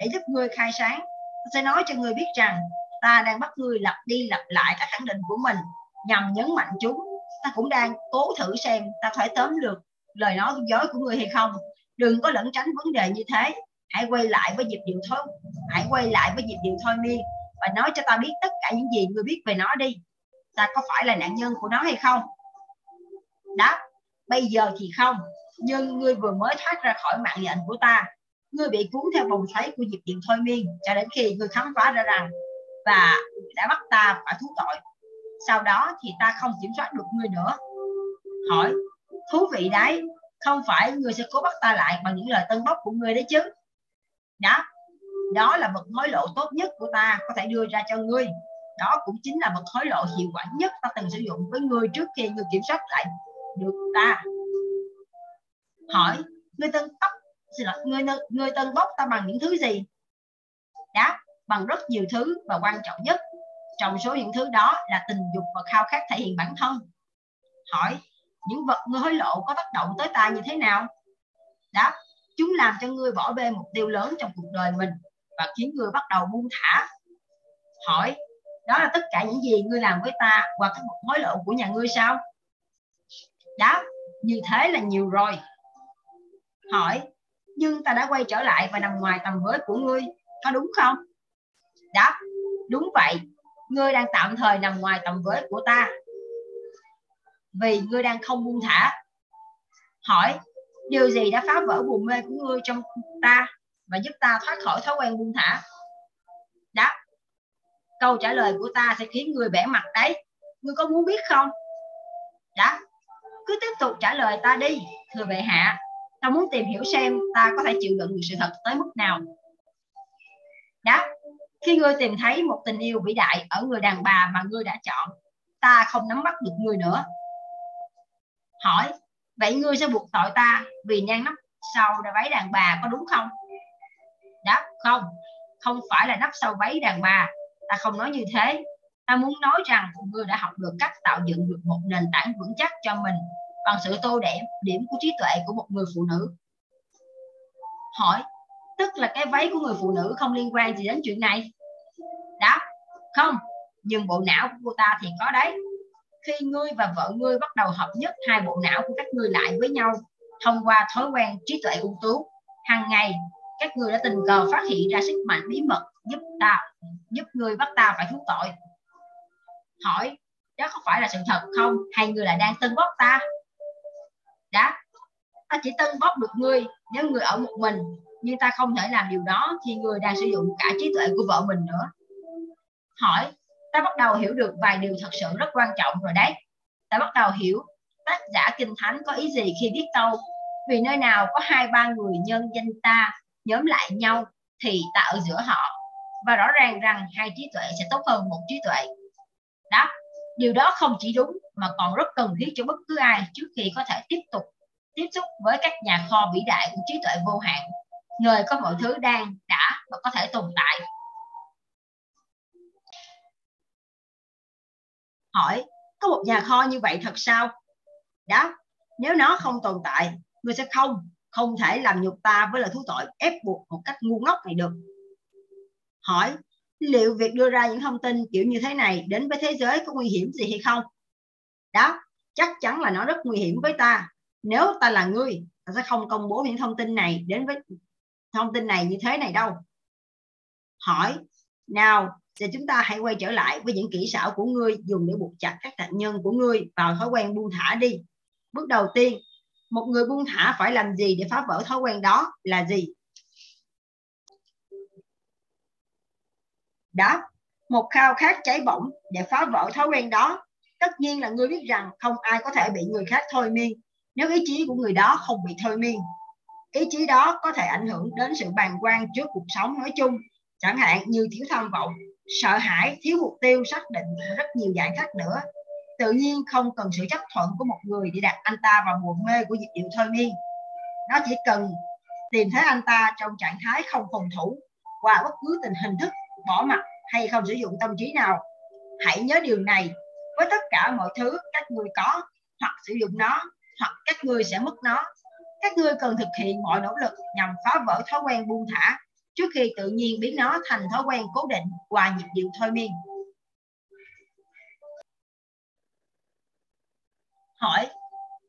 để giúp ngươi khai sáng. Ta sẽ nói cho ngươi biết rằng, ta đang bắt ngươi lặp đi lặp lại các khẳng định của mình, nhằm nhấn mạnh chúng. Ta cũng đang cố thử xem ta phải tóm được lời nói dối của ngươi hay không. Đừng có lẩn tránh vấn đề như thế. Hãy quay lại với nhịp điệu thôi. Hãy quay lại với nhịp điệu thôi miên và nói cho ta biết tất cả những gì ngươi biết về nó đi. Ta có phải là nạn nhân của nó hay không? Đáp, bây giờ thì không. Nhưng ngươi vừa mới thoát ra khỏi mạng lệnh của ta. Ngươi bị cuốn theo vòng xoáy của dịp điện thôi miên cho đến khi ngươi khám phá ra rằng và đã bắt ta phải thú tội. Sau đó thì ta không kiểm soát được ngươi nữa. Hỏi, thú vị đấy, không phải ngươi sẽ cố bắt ta lại bằng những lời tân bốc của ngươi đấy chứ? Đó đó là vật hối lộ tốt nhất của ta có thể đưa ra cho ngươi. Đó cũng chính là vật hối lộ hiệu quả nhất ta từng sử dụng với ngươi trước khi ngươi kiểm soát lại được ta. Hỏi, ngươi tân tóc, xin lỗi, ngươi ngươi tân bốc ta bằng những thứ gì? Đáp, bằng rất nhiều thứ và quan trọng nhất, trong số những thứ đó là tình dục và khao khát thể hiện bản thân. Hỏi, những vật ngươi hối lộ có tác động tới ta như thế nào? Đáp, chúng làm cho ngươi bỏ bê mục tiêu lớn trong cuộc đời mình và khiến người bắt đầu buông thả. Hỏi, đó là tất cả những gì ngươi làm với ta hoặc các một hối lộ của nhà ngươi sao? Đáp, như thế là nhiều rồi. Hỏi, nhưng ta đã quay trở lại và nằm ngoài tầm với của ngươi, có đúng không? Đáp, đúng vậy. Ngươi đang tạm thời nằm ngoài tầm với của ta. Vì ngươi đang không buông thả. Hỏi, điều gì đã phá vỡ buồn mê của ngươi trong ta? Và giúp ta thoát khỏi thói quen buông thả. Đáp câu trả lời của ta sẽ khiến người bẻ mặt đấy. Ngươi có muốn biết không? Đáp cứ tiếp tục trả lời ta đi, thưa bệ hạ. Ta muốn tìm hiểu xem ta có thể chịu đựng được sự thật tới mức nào. Đáp khi ngươi tìm thấy một tình yêu vĩ đại ở người đàn bà mà ngươi đã chọn, ta không nắm bắt được ngươi nữa. Hỏi, vậy ngươi sẽ buộc tội ta vì nhan nắp sau váy đàn bà có đúng không? Đáp, không không phải là nắp sau váy đàn bà. Ta không nói như thế. Ta muốn nói rằng ngươi đã học được cách tạo dựng được một nền tảng vững chắc cho mình bằng sự tô đẹp điểm của trí tuệ của một người phụ nữ. Hỏi, tức là cái váy của người phụ nữ không liên quan gì đến chuyện này? Đáp, không, nhưng bộ não của cô ta thì có đấy. Khi ngươi và vợ ngươi bắt đầu hợp nhất, hai bộ não của các ngươi lại với nhau thông qua thói quen trí tuệ ưu tú hàng ngày các người đã tình cờ phát hiện ra sức mạnh bí mật giúp ta, giúp người bắt ta phải thú tội. Hỏi, đó có phải là sự thật không? Hay người là đang tân bóp ta? Đáp ta chỉ tân bóp được ngươi nếu người ở một mình, nhưng ta không thể làm điều đó khi người đang sử dụng cả trí tuệ của vợ mình nữa. Hỏi, ta bắt đầu hiểu được vài điều thật sự rất quan trọng rồi đấy. Ta bắt đầu hiểu tác giả kinh thánh có ý gì khi viết câu vì nơi nào có hai ba người nhân danh ta nhóm lại nhau thì tạo giữa họ. Và rõ ràng rằng hai trí tuệ sẽ tốt hơn một trí tuệ. Đó, điều đó không chỉ đúng mà còn rất cần thiết cho bất cứ ai trước khi có thể tiếp tục tiếp xúc với các nhà kho vĩ đại của trí tuệ vô hạn, nơi có mọi thứ đang, đã và có thể tồn tại. Hỏi, có một nhà kho như vậy thật sao? Đó nếu nó không tồn tại, người sẽ không không thể làm nhục ta với lời thú tội, ép buộc một cách ngu ngốc này được. Hỏi, liệu việc đưa ra những thông tin kiểu như thế này đến với thế giới có nguy hiểm gì hay không? Đó, chắc chắn là nó rất nguy hiểm với ta. Nếu ta là ngươi ta sẽ không công bố những thông tin này đến với, thông tin này như thế này đâu. Hỏi, nào thì chúng ta hãy quay trở lại với những kỹ xảo của ngươi dùng để buộc chặt các nạn nhân của ngươi vào thói quen buông thả đi. Bước đầu tiên một người buông thả phải làm gì để phá vỡ thói quen đó là gì? Đáp. một khao khát cháy bỏng để phá vỡ thói quen đó. Tất nhiên là ngươi biết rằng không ai có thể bị người khác thôi miên nếu ý chí của người đó không bị thôi miên. Ý chí đó có thể ảnh hưởng đến sự bàng quan trước cuộc sống nói chung. Chẳng hạn như thiếu tham vọng, sợ hãi, thiếu mục tiêu, xác định rất nhiều giải khác nữa tự nhiên không cần sự chấp thuận của một người để đặt anh ta vào buồn mê của nhịp điệu thôi miên. Nó chỉ cần tìm thấy anh ta trong trạng thái không phòng thủ qua bất cứ tình hình thức, bỏ mặt hay không sử dụng tâm trí nào. Hãy nhớ điều này với tất cả mọi thứ các người có hoặc sử dụng nó, hoặc các người sẽ mất nó. Các ngươi cần thực hiện mọi nỗ lực nhằm phá vỡ thói quen buông thả trước khi tự nhiên biến nó thành thói quen cố định qua nhịp điệu thôi miên. Hỏi,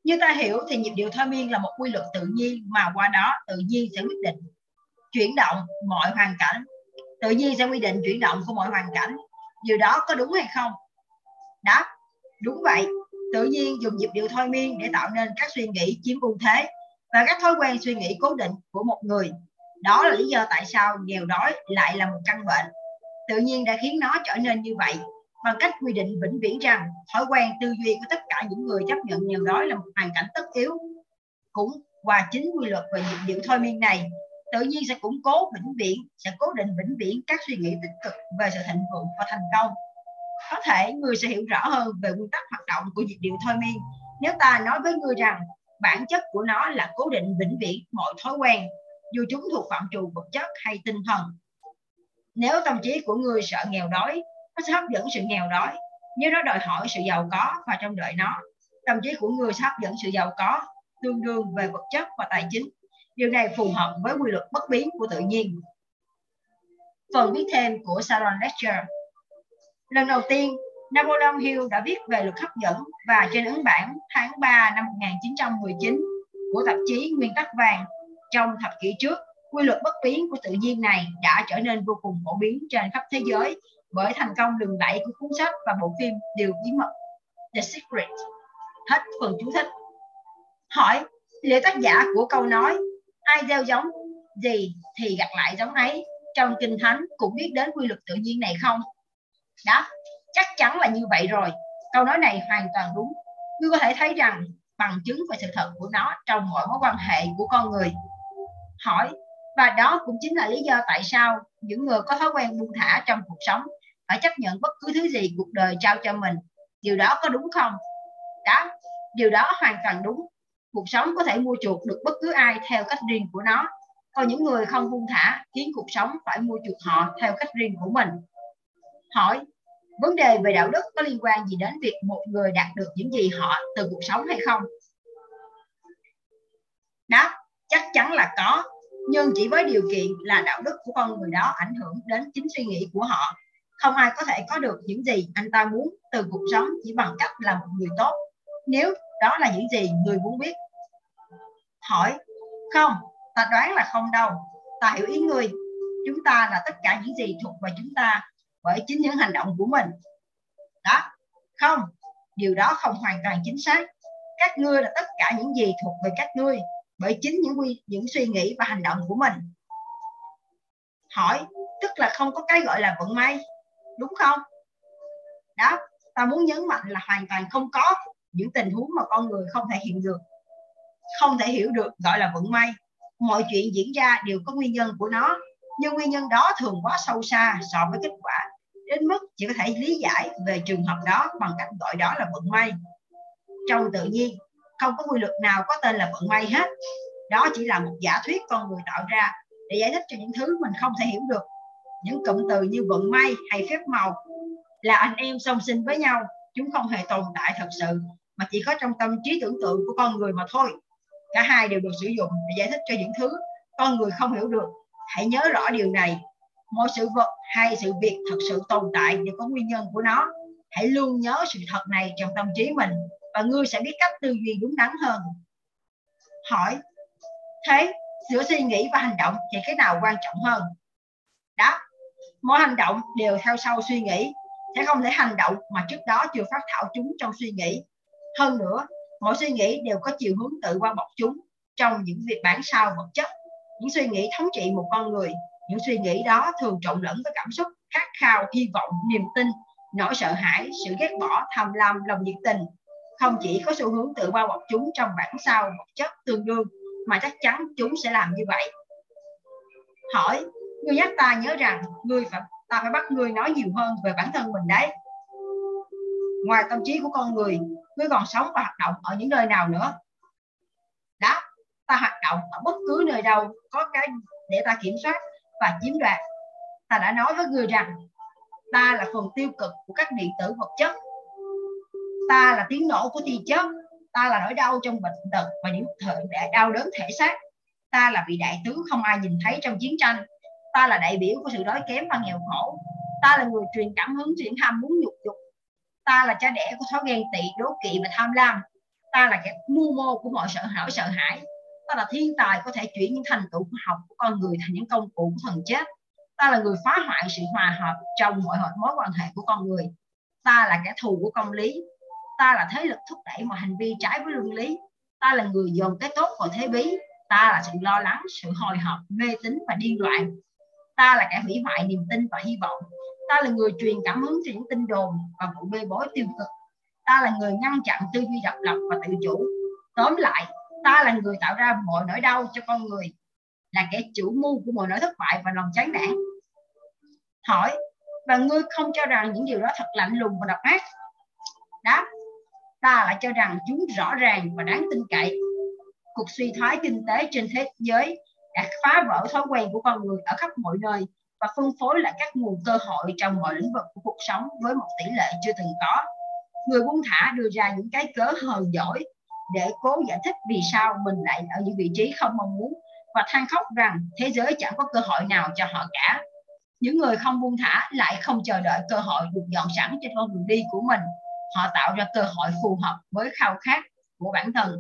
như ta hiểu thì nhịp điệu thôi miên là một quy luật tự nhiên mà qua đó tự nhiên sẽ quyết định chuyển động mọi hoàn cảnh. Tự nhiên sẽ quy định chuyển động của mọi hoàn cảnh. Điều đó có đúng hay không? Đáp, đúng vậy. Tự nhiên dùng nhịp điệu thôi miên để tạo nên các suy nghĩ chiếm ưu thế và các thói quen suy nghĩ cố định của một người. Đó là lý do tại sao nghèo đói lại là một căn bệnh. Tự nhiên đã khiến nó trở nên như vậy bằng cách quy định vĩnh viễn rằng thói quen tư duy của tất cả những người chấp nhận nghèo đói là một hoàn cảnh tất yếu. Cũng qua chính quy luật về nhịp điệu thôi miên này, tự nhiên sẽ củng cố vĩnh viễn, sẽ cố định vĩnh viễn các suy nghĩ tích cực về sự thịnh vượng và thành công. Có thể người sẽ hiểu rõ hơn về nguyên tắc hoạt động của nhịp điệu thôi miên nếu ta nói với người rằng bản chất của nó là cố định vĩnh viễn mọi thói quen dù chúng thuộc phạm trù vật chất hay tinh thần nếu tâm trí của người sợ nghèo đói nó sẽ hấp dẫn sự nghèo đói. Nếu nó đòi hỏi sự giàu có và trong đợi nó tâm trí của người sẽ hấp dẫn sự giàu có tương đương về vật chất và tài chính. Điều này phù hợp với quy luật bất biến của tự nhiên. Phần viết thêm của Sharon lecture lần đầu tiên Napoleon Hill đã viết về luật hấp dẫn và trên ấn bản tháng 3 năm 1919 của tạp chí Nguyên tắc vàng trong thập kỷ trước, quy luật bất biến của tự nhiên này đã trở nên vô cùng phổ biến trên khắp thế giới bởi thành công đường đẩy của cuốn sách và bộ phim Điều bí mật The Secret. Hết phần chú thích. Hỏi, liệu tác giả của câu nói ai gieo giống gì thì gặt lại giống ấy trong kinh thánh cũng biết đến quy luật tự nhiên này không? Đáp, chắc chắn là như vậy rồi. Câu nói này hoàn toàn đúng. Ngươi có thể thấy rằng bằng chứng về sự thật của nó trong mọi mối quan hệ của con người hỏi và đó cũng chính là lý do tại sao những người có thói quen buông thả trong cuộc sống phải chấp nhận bất cứ thứ gì cuộc đời trao cho mình. Điều đó có đúng không? Đó, điều đó hoàn toàn đúng. Cuộc sống có thể mua chuộc được bất cứ ai theo cách riêng của nó. Còn những người không buông thả, khiến cuộc sống phải mua chuộc họ theo cách riêng của mình. Hỏi, vấn đề về đạo đức có liên quan gì đến việc một người đạt được những gì họ từ cuộc sống hay không? Đó chắc chắn là có, nhưng chỉ với điều kiện là đạo đức của con người đó ảnh hưởng đến chính suy nghĩ của họ không ai có thể có được những gì anh ta muốn từ cuộc sống chỉ bằng cách là một người tốt. Nếu đó là những gì người muốn biết. Hỏi, không, ta đoán là không đâu. Ta hiểu ý người chúng ta là tất cả những gì thuộc về chúng ta bởi chính những hành động của mình. Đó. Không, điều đó không hoàn toàn chính xác. Các ngươi là tất cả những gì thuộc về các ngươi bởi chính những quy, những suy nghĩ và hành động của mình. Hỏi, tức là không có cái gọi là vận may? Đúng không? Đó, ta muốn nhấn mạnh là hoàn toàn không có những tình huống mà con người không thể hiện được, không thể hiểu được, gọi là vận may. Mọi chuyện diễn ra đều có nguyên nhân của nó, nhưng nguyên nhân đó thường quá sâu xa so với kết quả, đến mức chỉ có thể lý giải về trường hợp đó bằng cách gọi đó là vận may. Trong tự nhiên, không có quy luật nào có tên là vận may hết. Đó chỉ là một giả thuyết con người tạo ra để giải thích cho những thứ mình không thể hiểu được những cụm từ như vận may hay phép màu là anh em song sinh với nhau. Chúng không hề tồn tại thật sự, mà chỉ có trong tâm trí tưởng tượng của con người mà thôi. Cả hai đều được sử dụng để giải thích cho những thứ con người không hiểu được. Hãy nhớ rõ điều này. Mọi sự vật hay sự việc thật sự tồn tại đều có nguyên nhân của nó. Hãy luôn nhớ sự thật này trong tâm trí mình, và ngươi sẽ biết cách tư duy đúng đắn hơn. Hỏi, thế giữa suy nghĩ và hành động thì cái nào quan trọng hơn? Đáp mỗi hành động đều theo sau suy nghĩ. Sẽ không thể hành động mà trước đó chưa phát thảo chúng trong suy nghĩ. Hơn nữa, mỗi suy nghĩ đều có chiều hướng tự qua bọc chúng trong những việc bản sao vật chất. Những suy nghĩ thống trị một con người, những suy nghĩ đó thường trộn lẫn với cảm xúc khát khao, hy vọng, niềm tin, nỗi sợ hãi, sự ghét bỏ, tham lam, lòng nhiệt tình. Không chỉ có xu hướng tự bao bọc chúng trong bản sao vật chất tương đương, mà chắc chắn chúng sẽ làm như vậy. Hỏi ngươi nhắc ta nhớ rằng ngươi phải ta phải bắt ngươi nói nhiều hơn về bản thân mình đấy. Ngoài tâm trí của con người, ngươi còn sống và hoạt động ở những nơi nào nữa? Đó, ta hoạt động ở bất cứ nơi đâu có cái để ta kiểm soát và chiếm đoạt. Ta đã nói với ngươi rằng, ta là phần tiêu cực của các điện tử vật chất. Ta là tiếng nổ của tia chớp. Ta là nỗi đau trong bệnh tật và những thời đau đớn thể xác. Ta là vị đại tướng không ai nhìn thấy trong chiến tranh ta là đại biểu của sự đói kém và nghèo khổ ta là người truyền cảm hứng chuyển ham muốn nhục dục ta là cha đẻ của thói ghen tị đố kỵ và tham lam ta là kẻ mưu mô của mọi sợ hãi sợ hãi ta là thiên tài có thể chuyển những thành tựu khoa học của con người thành những công cụ của thần chết ta là người phá hoại sự hòa hợp trong mọi mối quan hệ của con người ta là kẻ thù của công lý ta là thế lực thúc đẩy mọi hành vi trái với luân lý ta là người dồn cái tốt vào thế bí ta là sự lo lắng sự hồi hộp mê tín và điên loạn ta là kẻ hủy hoại niềm tin và hy vọng. Ta là người truyền cảm hứng cho những tin đồn và vụ bê bối tiêu cực. Ta là người ngăn chặn tư duy độc lập và tự chủ. Tóm lại, ta là người tạo ra mọi nỗi đau cho con người, là kẻ chủ mưu của mọi nỗi thất bại và lòng chán nản. Hỏi, và ngươi không cho rằng những điều đó thật lạnh lùng và độc ác? Đáp, ta lại cho rằng chúng rõ ràng và đáng tin cậy. Cuộc suy thoái kinh tế trên thế giới đã phá vỡ thói quen của con người ở khắp mọi nơi và phân phối lại các nguồn cơ hội trong mọi lĩnh vực của cuộc sống với một tỷ lệ chưa từng có. Người buông thả đưa ra những cái cớ hờn giỏi để cố giải thích vì sao mình lại ở những vị trí không mong muốn và than khóc rằng thế giới chẳng có cơ hội nào cho họ cả. Những người không buông thả lại không chờ đợi cơ hội được dọn sẵn trên con đường đi của mình. Họ tạo ra cơ hội phù hợp với khao khát của bản thân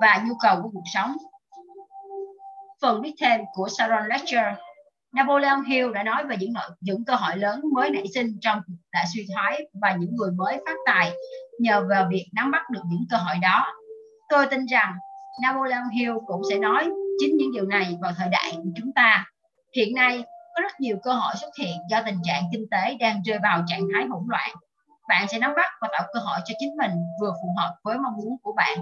và nhu cầu của cuộc sống. Phần viết thêm của Sharon Lecter Napoleon Hill đã nói về những nội, những cơ hội lớn mới nảy sinh trong cuộc đại suy thoái và những người mới phát tài nhờ vào việc nắm bắt được những cơ hội đó. Tôi tin rằng Napoleon Hill cũng sẽ nói chính những điều này vào thời đại của chúng ta. Hiện nay có rất nhiều cơ hội xuất hiện do tình trạng kinh tế đang rơi vào trạng thái hỗn loạn. Bạn sẽ nắm bắt và tạo cơ hội cho chính mình vừa phù hợp với mong muốn của bạn,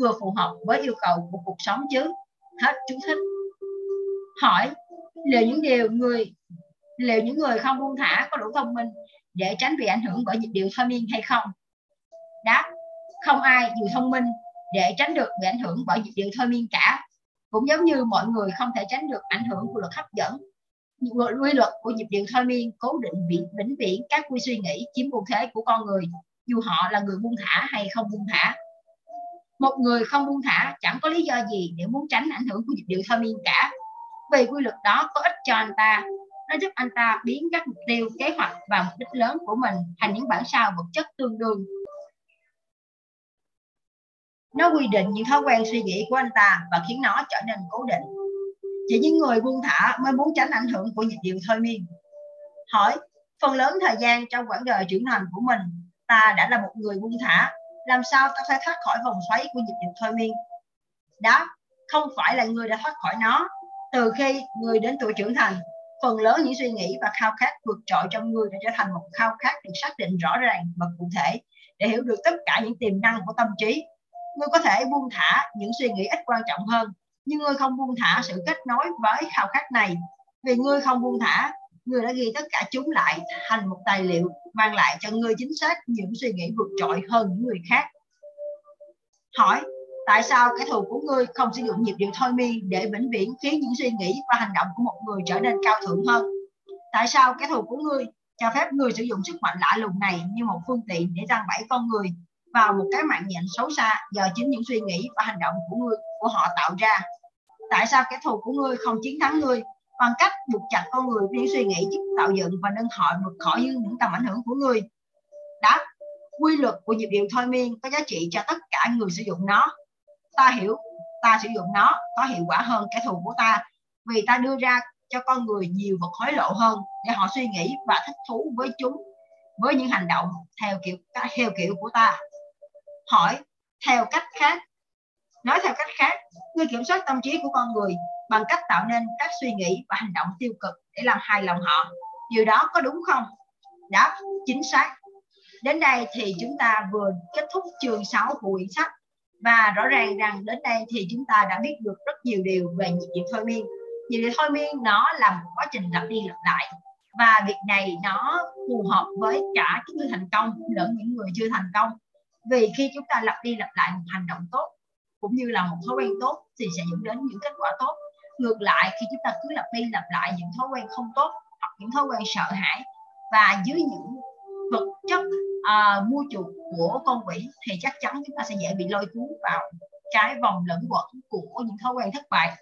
vừa phù hợp với yêu cầu của cuộc sống chứ. Hết chú thích. Hỏi, liệu những điều người, liệu những người không buông thả có đủ thông minh để tránh bị ảnh hưởng bởi nhịp điệu thôi miên hay không? Đáp, không ai dù thông minh để tránh được bị ảnh hưởng bởi nhịp điệu thôi miên cả. Cũng giống như mọi người không thể tránh được ảnh hưởng của luật hấp dẫn quy luật của nhịp điệu thôi miên cố định bị, vĩnh viễn các quy suy nghĩ chiếm ưu thế của con người, dù họ là người buông thả hay không buông thả. Một người không buông thả chẳng có lý do gì để muốn tránh ảnh hưởng của nhịp điệu thôi miên cả vì quy luật đó có ích cho anh ta. Nó giúp anh ta biến các mục tiêu, kế hoạch và mục đích lớn của mình thành những bản sao vật chất tương đương. Nó quy định những thói quen suy nghĩ của anh ta và khiến nó trở nên cố định. Chỉ những người buông thả mới muốn tránh ảnh hưởng của nhịp điệu thôi miên. Hỏi, phần lớn thời gian trong quãng đời trưởng thành của mình, ta đã là một người buông thả, làm sao ta phải thoát khỏi vòng xoáy của nhịp điệu thôi miên? Đó không phải là người đã thoát khỏi nó từ khi người đến tuổi trưởng thành, phần lớn những suy nghĩ và khao khát vượt trội trong người đã trở thành một khao khát được xác định rõ ràng và cụ thể để hiểu được tất cả những tiềm năng của tâm trí. Người có thể buông thả những suy nghĩ ít quan trọng hơn, nhưng người không buông thả sự kết nối với khao khát này. Vì người không buông thả, người đã ghi tất cả chúng lại thành một tài liệu mang lại cho người chính xác những suy nghĩ vượt trội hơn những người khác. Hỏi tại sao kẻ thù của ngươi không sử dụng nhịp điệu thôi miên để vĩnh viễn khiến những suy nghĩ và hành động của một người trở nên cao thượng hơn? Tại sao kẻ thù của ngươi cho phép ngươi sử dụng sức mạnh lạ lùng này như một phương tiện để răng bẫy con người vào một cái mạng nhện xấu xa do chính những suy nghĩ và hành động của ngươi, của họ tạo ra? Tại sao kẻ thù của ngươi không chiến thắng ngươi bằng cách buộc chặt con người với suy nghĩ giúp tạo dựng và nâng họ vượt khỏi những tầm ảnh hưởng của ngươi? Đáp. quy luật của nhịp điệu thôi miên có giá trị cho tất cả người sử dụng nó ta hiểu, ta sử dụng nó, có hiệu quả hơn kẻ thù của ta. Vì ta đưa ra cho con người nhiều vật hối lộ hơn để họ suy nghĩ và thích thú với chúng, với những hành động theo kiểu theo kiểu của ta. Hỏi theo cách khác, nói theo cách khác ngươi kiểm soát tâm trí của con người bằng cách tạo nên các suy nghĩ và hành động tiêu cực để làm hài lòng họ. Điều đó có đúng không? Đáp, chính xác. Đến đây thì chúng ta vừa kết thúc chương 6 của quyển sách và rõ ràng rằng đến đây thì chúng ta đã biết được rất nhiều điều về nhịp điệu thôi miên. Nhịp điệu thôi miên nó là một quá trình lặp đi lặp lại. Và việc này nó phù hợp với cả những người thành công lẫn những người chưa thành công. Vì khi chúng ta lặp đi lặp lại một hành động tốt, cũng như là một thói quen tốt, thì sẽ dẫn đến những kết quả tốt. Ngược lại, khi chúng ta cứ lặp đi lặp lại những thói quen không tốt hoặc những thói quen sợ hãi, và dưới những vật chất uh, mua chuộc của con quỷ thì chắc chắn chúng ta sẽ dễ bị lôi cuốn vào cái vòng lẫn quẩn của những thói quen thất bại.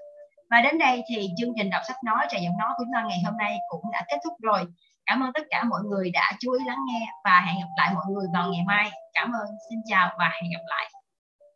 Và đến đây thì chương trình đọc sách nói trà giọng nói của chúng ta ngày hôm nay cũng đã kết thúc rồi. Cảm ơn tất cả mọi người đã chú ý lắng nghe và hẹn gặp lại mọi người vào ngày mai. Cảm ơn xin chào và hẹn gặp lại.